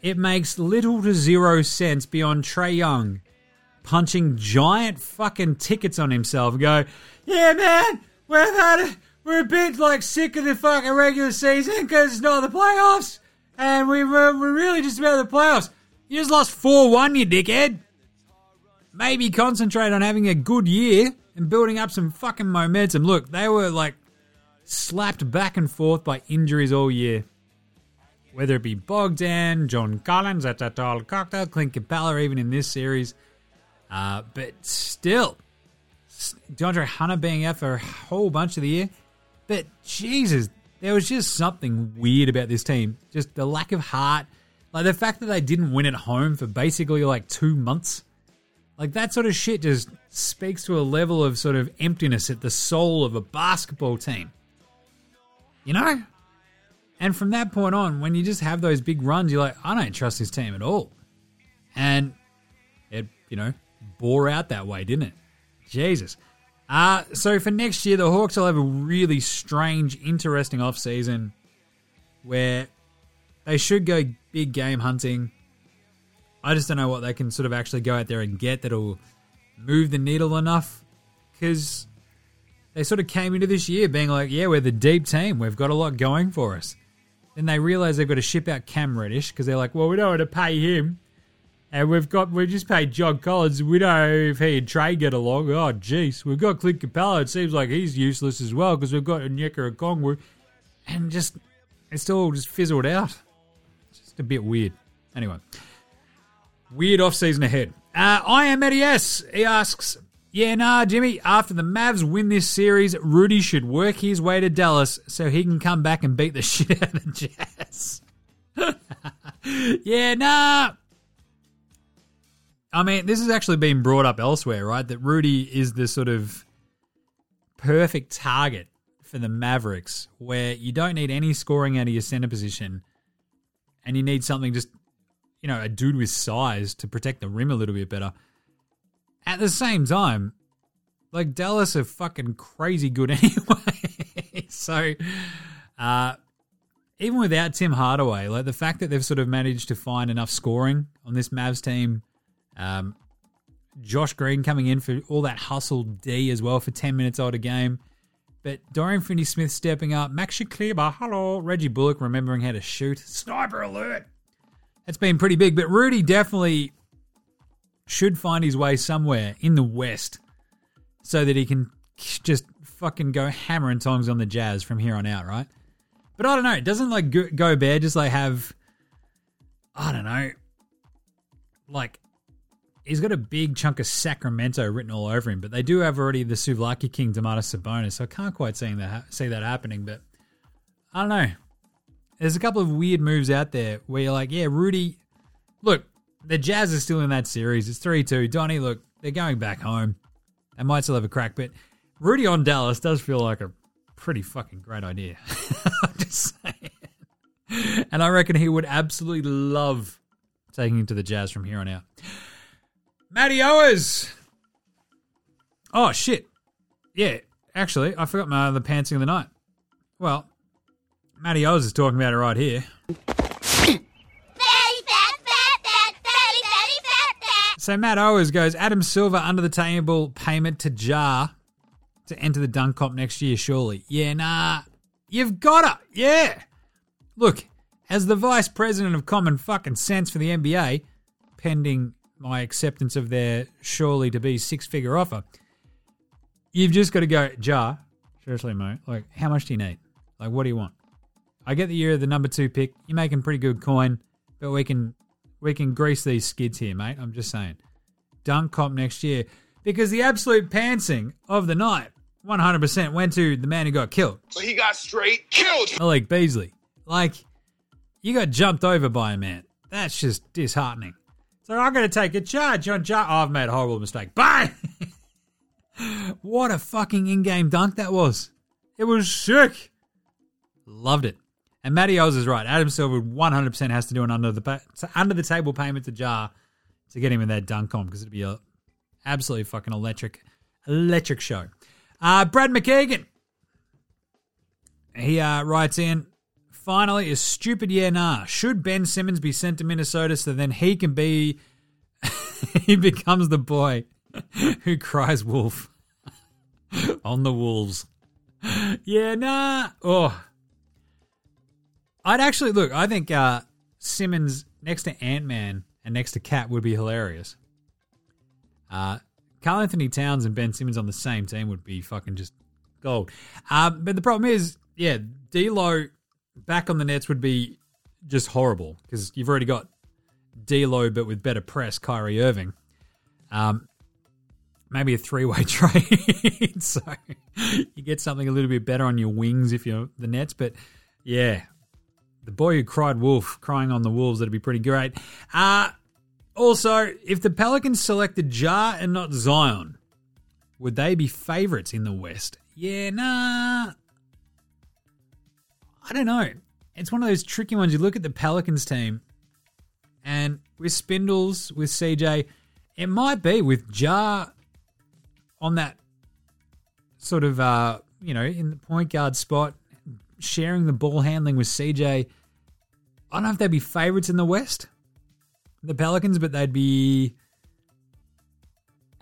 It makes little to zero sense beyond Trae Young punching giant fucking tickets on himself go, yeah, man, we've had it. We're a bit like sick of the fucking regular season because it's not the playoffs, and we were we're really just about the playoffs. You just lost four one, you dickhead. Maybe concentrate on having a good year and building up some fucking momentum. Look, they were like slapped back and forth by injuries all year. Whether it be Bogdan, John Collins, that's a cocktail, Clint Capela, even in this series. Uh, but still, DeAndre Hunter being out for a whole bunch of the year. But Jesus, there was just something weird about this team. Just the lack of heart. Like the fact that they didn't win at home for basically like two months. Like that sort of shit just speaks to a level of sort of emptiness at the soul of a basketball team. You know? And from that point on, when you just have those big runs, you're like, I don't trust this team at all. And it, you know, bore out that way, didn't it? Jesus. Uh, so for next year, the Hawks will have a really strange, interesting offseason where they should go big game hunting. I just don't know what they can sort of actually go out there and get that'll move the needle enough because they sort of came into this year being like, yeah, we're the deep team. We've got a lot going for us. Then they realize they've got to ship out Cam Reddish because they're like, well, we don't want to pay him. And we've got we just paid John Collins. We don't know if he and Trae get along. Oh, jeez. We've got Clint Capela. It seems like he's useless as well because we've got Onyeka Okongwu. And just, it's all just fizzled out. It's just a bit weird. Anyway, weird off season ahead. Uh, I am Eddie S. He asks, yeah, nah, Jimmy, after the Mavs win this series, Rudy should work his way to Dallas so he can come back and beat the shit out of the Jazz. yeah, nah. I mean, this has actually been brought up elsewhere, right? That Rudy is the sort of perfect target for the Mavericks, where you don't need any scoring out of your center position, and you need something just, you know, a dude with size to protect the rim a little bit better. At the same time, Like Dallas are fucking crazy good anyway. so, uh, even without Tim Hardaway, like the fact that they've sort of managed to find enough scoring on this Mavs team, um, Josh Green coming in for all that hustle D as well for 10 minutes odd a game. But Dorian Finney Smith stepping up, Max Kleber, hello, Reggie Bullock remembering how to shoot, sniper alert. That's been pretty big, but Rudy definitely should find his way somewhere in the West so that he can just fucking go hammering tongs on the Jazz from here on out, right? But I don't know. It doesn't like go, go just like have, I don't know, like he's got a big chunk of Sacramento written all over him. But they do have already the Suvlaki King, Domantas Sabonis, so I can't quite see that see that happening. But I don't know. There's a couple of weird moves out there where you're like, yeah, Rudy. Look, the Jazz are still in that series. It's three two. Donnie, look, they're going back home. They might still have a crack, but Rudy on Dallas does feel like a pretty fucking great idea. Just saying. And I reckon he would absolutely love taking him to the Jazz from here on out. Matty Owers. Oh, shit. Yeah, actually, I forgot my other pantsing of the night. Well, Matty Owers is talking about it right here. So Matt Owers goes, Adam Silver under the table payment to Ja to enter the dunk comp next year, surely. Yeah, nah. You've got to. Yeah. Look, as the vice president of common fucking sense for the NBA, pending my acceptance of their surely to be six figure offer, you've just got to go, Ja, seriously, mate, like, how much do you need? Like, what do you want? I get that you're the number two pick. You're making pretty good coin, but we can we can grease these skids here, mate. I'm just saying. Dunk comp next year. Because the absolute pantsing of the night 100% went to the man who got killed. So he got straight killed. Malik Beasley. Like, you got jumped over by a man. That's just disheartening. So I'm going to take a charge on Ja. Oh, I've made a horrible mistake. Bang! what a fucking in game dunk that was. It was sick. Loved it. And Matty Oz is right. Adam Silver 100% has to do an under the under the table payment to Ja to get him in that dunk comp because it'd be a absolutely fucking electric, electric show. Uh, Brad McKeegan. He uh, writes in, finally, a stupid yeah nah. Should Ben Simmons be sent to Minnesota so then he can be, he becomes the boy who cries wolf on the wolves. Yeah, nah. Oh, I'd actually look. I think uh, Simmons next to Ant Man and next to KAT would be hilarious. Uh, Karl Anthony Towns and Ben Simmons on the same team would be fucking just gold. Uh, but the problem is, yeah, D'Lo back on the Nets would be just horrible because you've already got D'Lo, but with better press, Kyrie Irving. Um, maybe a three-way trade, so you get something a little bit better on your wings if you're the Nets. But yeah, the boy who cried wolf, crying on the wolves, that'd be pretty great. Uh, also, if the Pelicans selected Ja and not Zion, would they be favourites in the West? Yeah, nah. I don't know. It's one of those tricky ones. You look at the Pelicans team, and with Spindles, with CJ, it might be with Ja on that sort of, uh, you know, in the point guard spot, sharing the ball handling with CJ. I don't know if they'd be favourites in the West, the Pelicans, but they'd be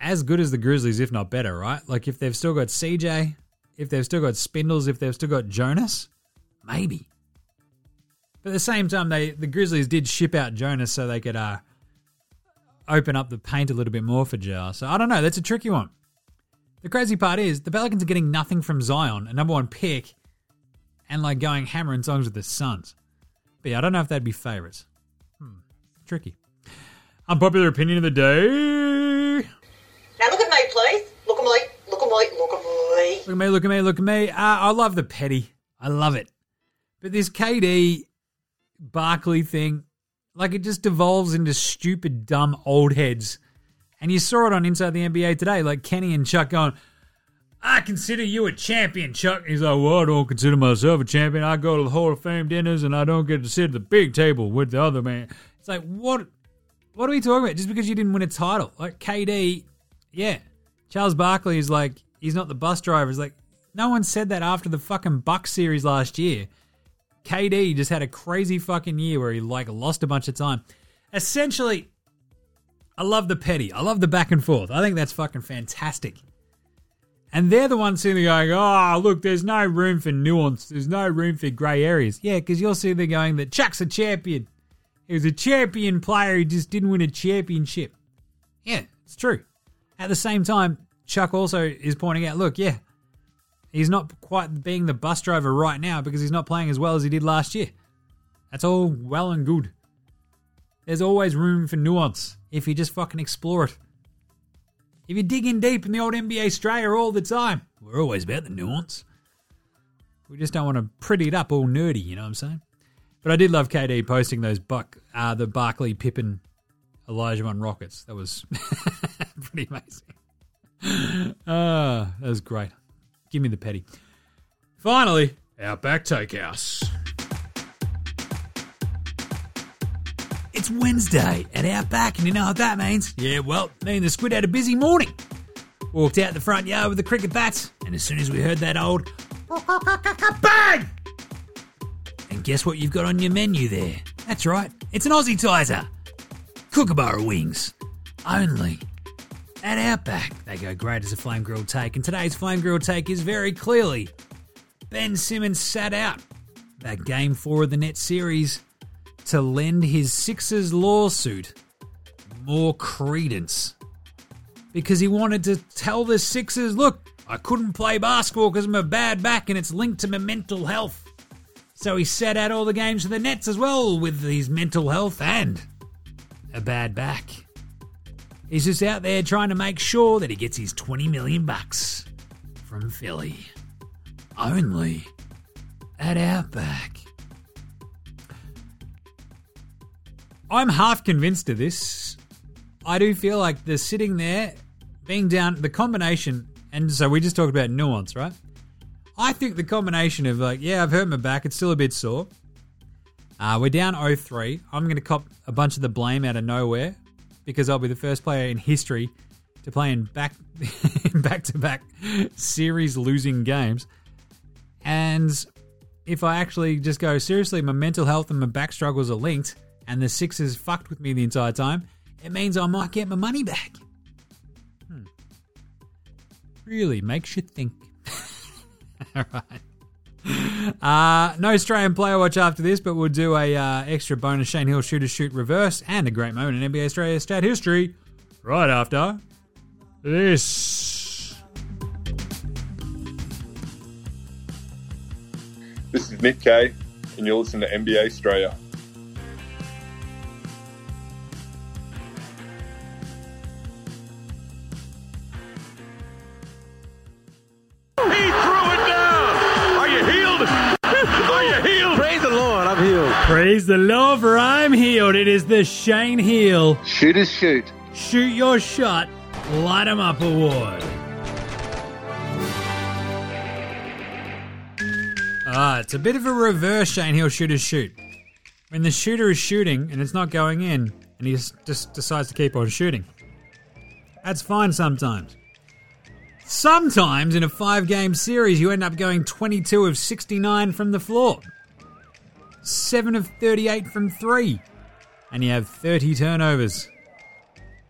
as good as the Grizzlies, if not better, right? Like if they've still got CJ, if they've still got Spindles, if they've still got Jonas, maybe. But at the same time, they the Grizzlies did ship out Jonas so they could uh, open up the paint a little bit more for Ja. So I don't know. That's a tricky one. The crazy part is the Pelicans are getting nothing from Zion, a number one pick, and like going hammer and songs with the Suns. But yeah, I don't know if that'd be favorites. Hmm, tricky. Unpopular opinion of the day. Now look at me, please. Look at me. Look at me. Look at me. Look at me. Look at me. Look at me. Uh, I love the petty. I love it. But this KD Barkley thing, like it just devolves into stupid, dumb old heads. And you saw it on Inside the NBA today, like Kenny and Chuck going, I consider you a champion, Chuck. He's like, well, I don't consider myself a champion. I go to the Hall of Fame dinners and I don't get to sit at the big table with the other man. It's like, what? What are we talking about? Just because you didn't win a title, like KD, yeah. Charles Barkley is like he's not the bus driver. He's like no one said that after the fucking Buck series last year. KD just had a crazy fucking year where he like lost a bunch of time. Essentially, I love the petty. I love the back and forth. I think that's fucking fantastic. And they're the ones sitting there going, oh, look, there's no room for nuance. There's no room for grey areas. Yeah, because you're sitting there going that Chuck's a champion. He was a champion player. He just didn't win a championship. Yeah, it's true. At the same time, Chuck also is pointing out, look, yeah, he's not quite being the bus driver right now because he's not playing as well as he did last year. That's all well and good. There's always room for nuance if you just fucking explore it. If you're digging deep in the old NBA Straya all the time, we're always about the nuance. We just don't want to pretty it up all nerdy, you know what I'm saying? But I did love KD posting those Buck, uh, the Barkley, Pippin Elijah on rockets. That was pretty amazing. Ah, that was great. Give me the petty. Finally, Outback takehouse. It's Wednesday at Outback, and you know what that means? Yeah, well, me and the squid had a busy morning. Walked out the front yard with the cricket bats, and as soon as we heard that old bang, and guess what you've got on your menu there? That's right, it's an Aussie Tizer. Kookaburra wings. Only at Outback. They go great as a flame grilled take, and today's flame grilled take is very clearly Ben Simmons sat out that game four of the net series to lend his Sixers lawsuit more credence. Because he wanted to tell the Sixers, look, I couldn't play basketball because I'm a bad back and it's linked to my mental health. So he sat out all the games for the Nets as well with his mental health and a bad back. He's just out there trying to make sure that he gets his 20 million bucks from Philly. Only at Outback. I'm half convinced of this. I do feel like the sitting there, being down, the combination, and so we just talked about nuance, right? I think the combination of like, yeah, I've hurt my back, it's still a bit sore. Uh, we're down 0-3. I'm going to cop a bunch of the blame out of nowhere because I'll be the first player in history to play in back back to back series losing games. And if I actually just go seriously, my mental health and my back struggles are linked, and the Sixers fucked with me the entire time, it means I might get my money back. Hmm. Really makes you think. All right. Uh, no Australian player watch after this, but we'll do a uh, extra bonus Shane Heal shooter shoot reverse and a great moment in NBA Straya stat history right after this. This is Nick Kay, and you're listening to NBA Straya. Praise the for I'm healed. It is the Shane Heal Shooters shoot. Shoot Your Shot, Light 'em Up Award. Ah, it's a bit of a reverse Shane Heal shooter shoot. When the shooter is shooting and it's not going in, and he just, just decides to keep on shooting. That's fine sometimes. Sometimes in a five game series, you end up going 22 of 69 from the floor, 7 of 38 from 3, and you have 30 turnovers.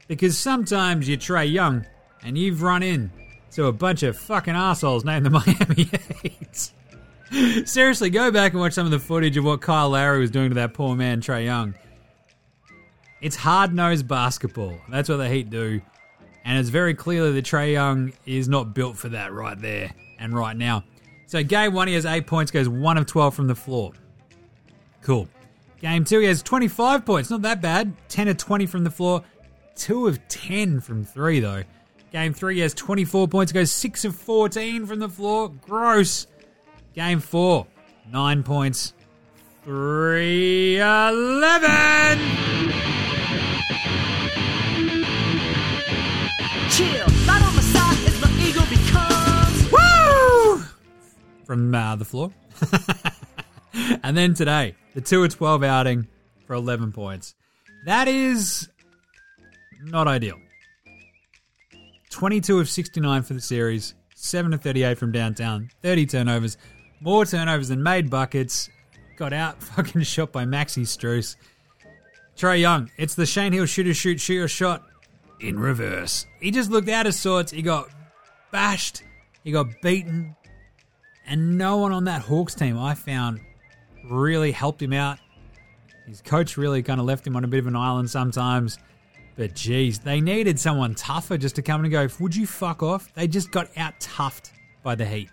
Because sometimes you're Trae Young and you've run in to a bunch of fucking assholes named the Miami Heat. Seriously, go back and watch some of the footage of what Kyle Lowry was doing to that poor man, Trae Young. It's hard nosed basketball. That's what the Heat do. And it's very clearly that Trae Young is not built for that right there and right now. So, game one, he has eight points, goes one of 12 from the floor. Cool. Game two, he has 25 points. Not that bad. 10 of 20 from the floor. 2 of 10 from 3, though. Game 3, he has 24 points, goes 6 of 14 from the floor. Gross. Game 4, 9 points. 3 11. Chill, not on my side as my ego becomes. Woo! From uh, the floor. and then today, the 2 of 12 outing for 11 points. That is not ideal. 22 of 69 for the series, 7 to 38 from downtown, 30 turnovers, more turnovers than made buckets. Got out fucking shot by Maxi Strus. Trae Young, it's the Shane Heal shooter shoot, shoot your shot in reverse. He just looked out of sorts. He got bashed, he got beaten, and no one on that Hawks team I found really helped him out. His coach really kind of left him on a bit of an island sometimes. But geez, they needed someone tougher just to come and go, would you fuck off? They just got out toughed by the Heat.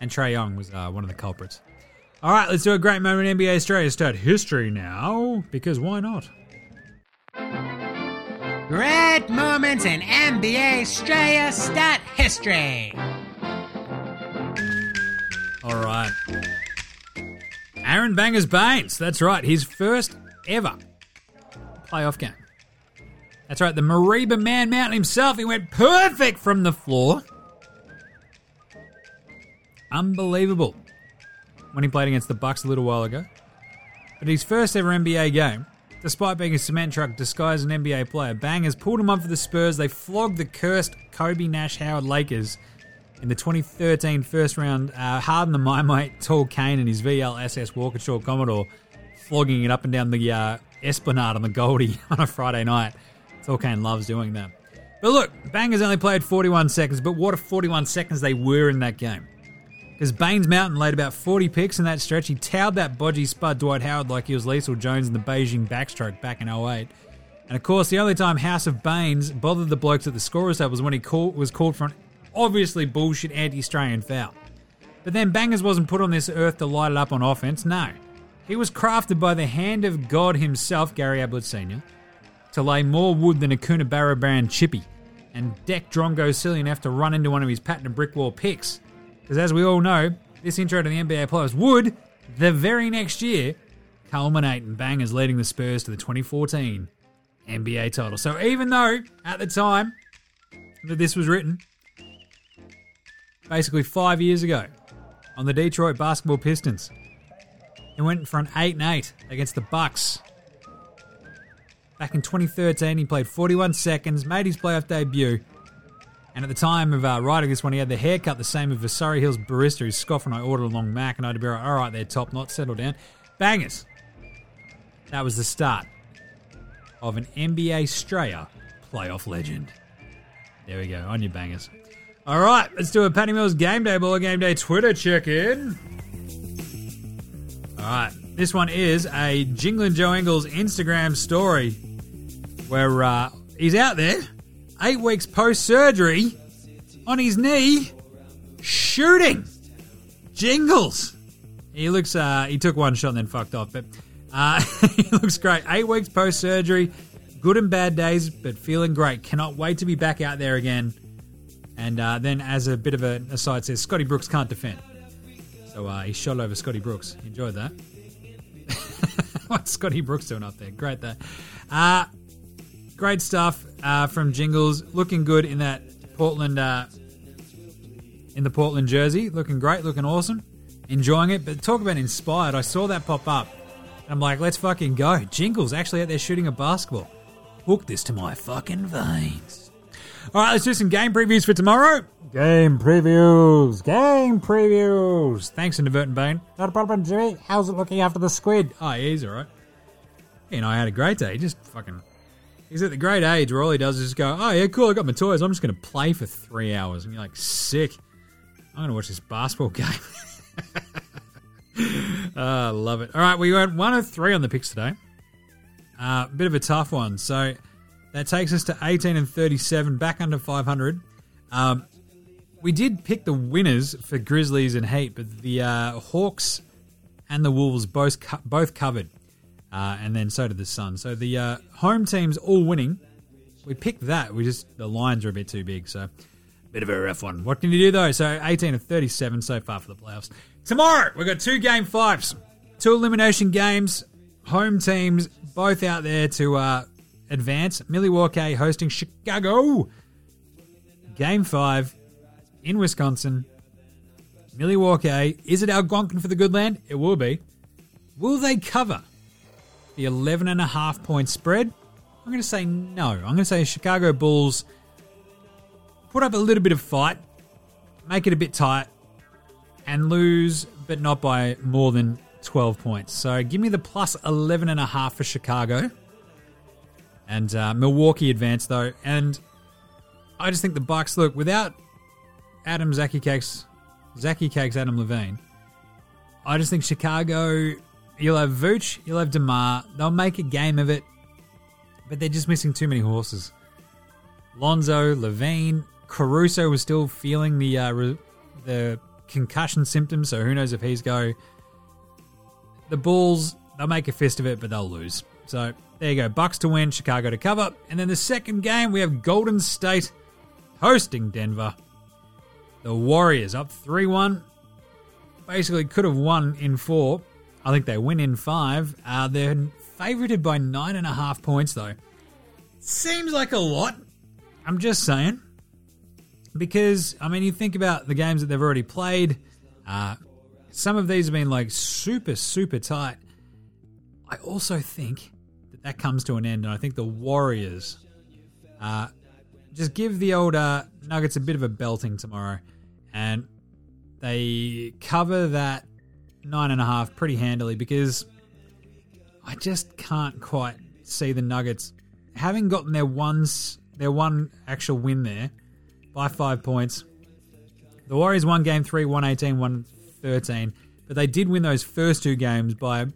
And Trae Young was uh, one of the culprits. All right, let's do a great moment in NBA Straya stat history now, because why not? Great moments in NBA Straya stat history. All right. Aron Bangers Baynes. That's right. His first ever playoff game. That's right. The Mareeba Man Mountain himself. He went perfect from the floor. Unbelievable. When he played against the Bucks a little while ago. But his first ever NBA game, despite being a cement truck disguised an NBA player, Bangers pulled him up for the Spurs. They flogged the cursed Kobe Nash Howard Lakers in the 2013 first round, uh, Harden the Mimite, Tall Kane, and his VLSS Walkinshaw Commodore flogging it up and down the uh, Esplanade on the Goldie on a Friday night. Tall Kane loves doing that. But look, Bangers only played 41 seconds, but what a 41 seconds they were in that game. Because Baynes Mountain laid about 40 picks in that stretch. He towed that bodgy spud Dwight Howard like he was Leisel Jones in the Beijing backstroke back in 08. And of course, the only time House of Baynes bothered the blokes at the scorer's table was when he call, was called for an obviously bullshit anti-Australian foul. But then Bangers wasn't put on this earth to light it up on offense, no. He was crafted by the hand of God himself, Gary Ablett Sr., to lay more wood than a Coonabarabran chippy and deck Drongo silly enough to run into one of his patented brick wall picks. Because as we all know, this intro to the NBA playoffs would, the very next year, culminate in Bangers leading the Spurs to the 2014 NBA title. So even though, at the time that this was written, basically five years ago, on the Detroit Basketball Pistons, he went for an 8 and 8 against the Bucks. Back in 2013, he played 41 seconds, made his playoff debut, and at the time of uh, writing this one, he had the haircut the same as Surry Hills barista who's scoffing I ordered along Mac, and I'd be like, all right, they're top notch, settle down. Bangers. That was the start of an NBA Straya playoff legend. There we go, on your bangers. All right, let's do a Patty Mills Game Day Ball Game Day Twitter check in. All right, this one is a Jingling Joe Ingles Instagram story where uh, he's out there, eight weeks post surgery, on his knee, shooting. Jingles. He looks. Uh, he took one shot and then fucked off, but uh, he looks great. Eight weeks post surgery, good and bad days, but feeling great. Cannot wait to be back out there again. And uh, then, as a bit of an aside, says Scotty Brooks can't defend. So uh, he shot over Scotty Brooks. Enjoyed that. What's Scotty Brooks doing up there? Great that. Uh, great stuff uh, from Jingles. Looking good in that Portland, uh, in the Portland jersey. Looking great. Looking awesome. Enjoying it. But talk about inspired. I saw that pop up. I'm like, let's fucking go. Jingles actually out there shooting a basketball. Hook this to my fucking veins. All right, let's do some game previews for tomorrow. Game previews. Game previews. Thanks, Inadvertent Bane. Not a problem, Jimmy. How's it looking after the squid? Oh, yeah, he's all right. You know, I had a great day. He just fucking. He's at the great age where all he does is just go, oh, yeah, cool, I got my toys. I'm just going to play for three hours. And you're like, sick. I'm going to watch this basketball game. oh, love it. All right, we went one of three on the picks today. A uh, bit of a tough one. So that takes us to 18 and 37, back under 500. Um, we did pick the winners for Grizzlies and Heat, but the uh, Hawks and the Wolves both co- both covered, uh, and then so did the Suns. So the uh, home teams all winning. We picked that. We just the lines are a bit too big, so a bit of a rough one. What can you do though? So 18 and 37 so far for the playoffs. Tomorrow we've got two game fives, two elimination games. Home teams both out there to uh, advance. Milwaukee hosting Chicago. Game five in Wisconsin. Milwaukee. Is it Algonquin for the good land? It will be. Will they cover the 11 and a half point spread? I'm going to say no. I'm going to say Chicago Bulls put up a little bit of fight make it a bit tight, and lose, but not by more than 12 points. So give me the plus 11 and a half for Chicago. And uh, Milwaukee advance though, and I just think the Bucks look without Adam Zaki Cakes, Zaki Cakes, Adam Levine. I just think Chicago. You'll have Vooch, you'll have Demar. They'll make a game of it, but they're just missing too many horses. Lonzo, LaVine, Caruso was still feeling the uh, re- the concussion symptoms, so who knows if he's go. The Bulls, they'll make a fist of it, but they'll lose. So there you go. Bucks to win, Chicago to cover. And then the second game, we have Golden State hosting Denver. The Warriors up 3 1. Basically, could have won in four. I think they win in five. Uh, they're favorited by nine and a half points, though. Seems like a lot. I'm just saying. Because, I mean, you think about the games that they've already played. Uh, some of these have been like super, super tight. I also think that comes to an end, and I think the Warriors uh, just give the old uh, Nuggets a bit of a belting tomorrow, and they cover that nine and a half pretty handily because I just can't quite see the Nuggets having gotten their ones their one actual win there by five points. The Warriors won game three, 118, 113, but they did win those first two games by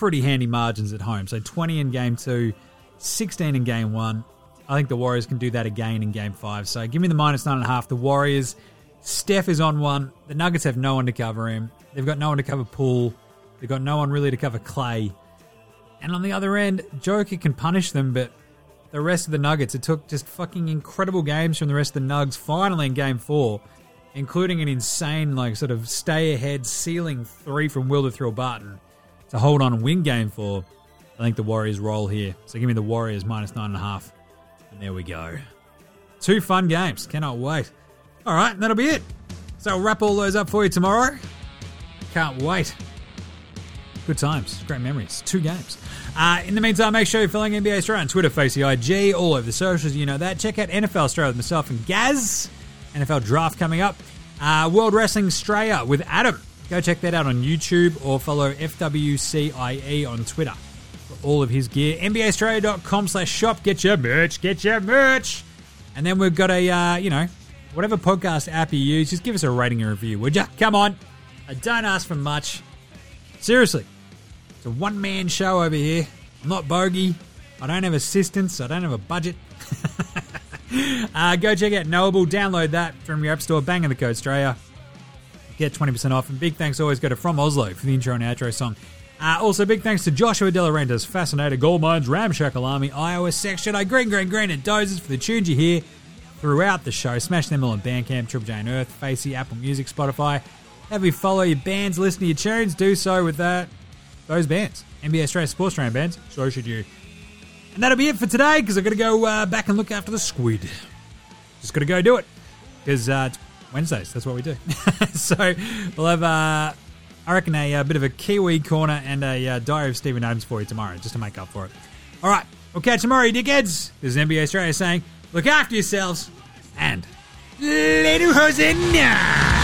pretty handy margins at home. So 20 in game two, 16 in game one. I think the Warriors can do that again in game five. So give me the minus nine and a half. The Warriors, Steph is on one. The Nuggets have no one to cover him. They've got no one to cover Poole. They've got no one really to cover Clay. And on the other end, Joker can punish them, but the rest of the Nuggets, it took just fucking incredible games from the rest of the Nugs finally in game four, including an insane, like, sort of stay ahead ceiling three from Will to Thrill Barton to hold on and win game four. I think the Warriors roll here. So give me the Warriors minus nine and a half. And there we go. Two fun games. Cannot wait. All right, that'll be it. So I'll wrap all those up for you tomorrow. Can't wait. Good times. Great memories. Two games. Uh, in the meantime, make sure you're following NBA Straya on Twitter, Facey IG, all over the socials. You know that. Check out NFL Straya with myself and Gaz. NFL draft coming up. Uh, World Wrestling Australia with Adam. Go check that out on YouTube or follow FWCIE on Twitter for all of his gear. NBAStraya.com slash shop. Get your merch. Get your merch. And then we've got a, uh, you know, whatever podcast app you use, just give us a rating and review, would you? Come on. I don't ask for much. Seriously. It's a one man show over here. I'm not bogey. I don't have assistance. I don't have a budget. uh, go check out Knowable. Download that from your app store. Bang in the code Australia. Get 20% off. And big thanks always go to From Oslo for the intro and outro song. Uh, also, big thanks to Joshua De Rentas, Fascinator, Gold Mines, Ramshackle Army, Iowa Section, I Green, Green, Green, and Dozers for the tunes you hear throughout the show. Smash them all on Bandcamp, Triple J Unearthed, Facey, Apple Music, Spotify. Have you follow your bands, listen to your tunes, do so with that those bands. NBA Straya Sports Train bands, so should you. And that'll be it for today because I've got to go uh, back and look after the squid. Just got to go do it because uh, it's Wednesdays. That's what we do. so we'll have, uh, I reckon, a, uh bit of a Kiwi corner and a uh, Diary of Steven Adams for you tomorrow just to make up for it. All right, we'll catch you tomorrow, you dickheads. This is NBA Straya saying, look after yourselves and little Hosanna.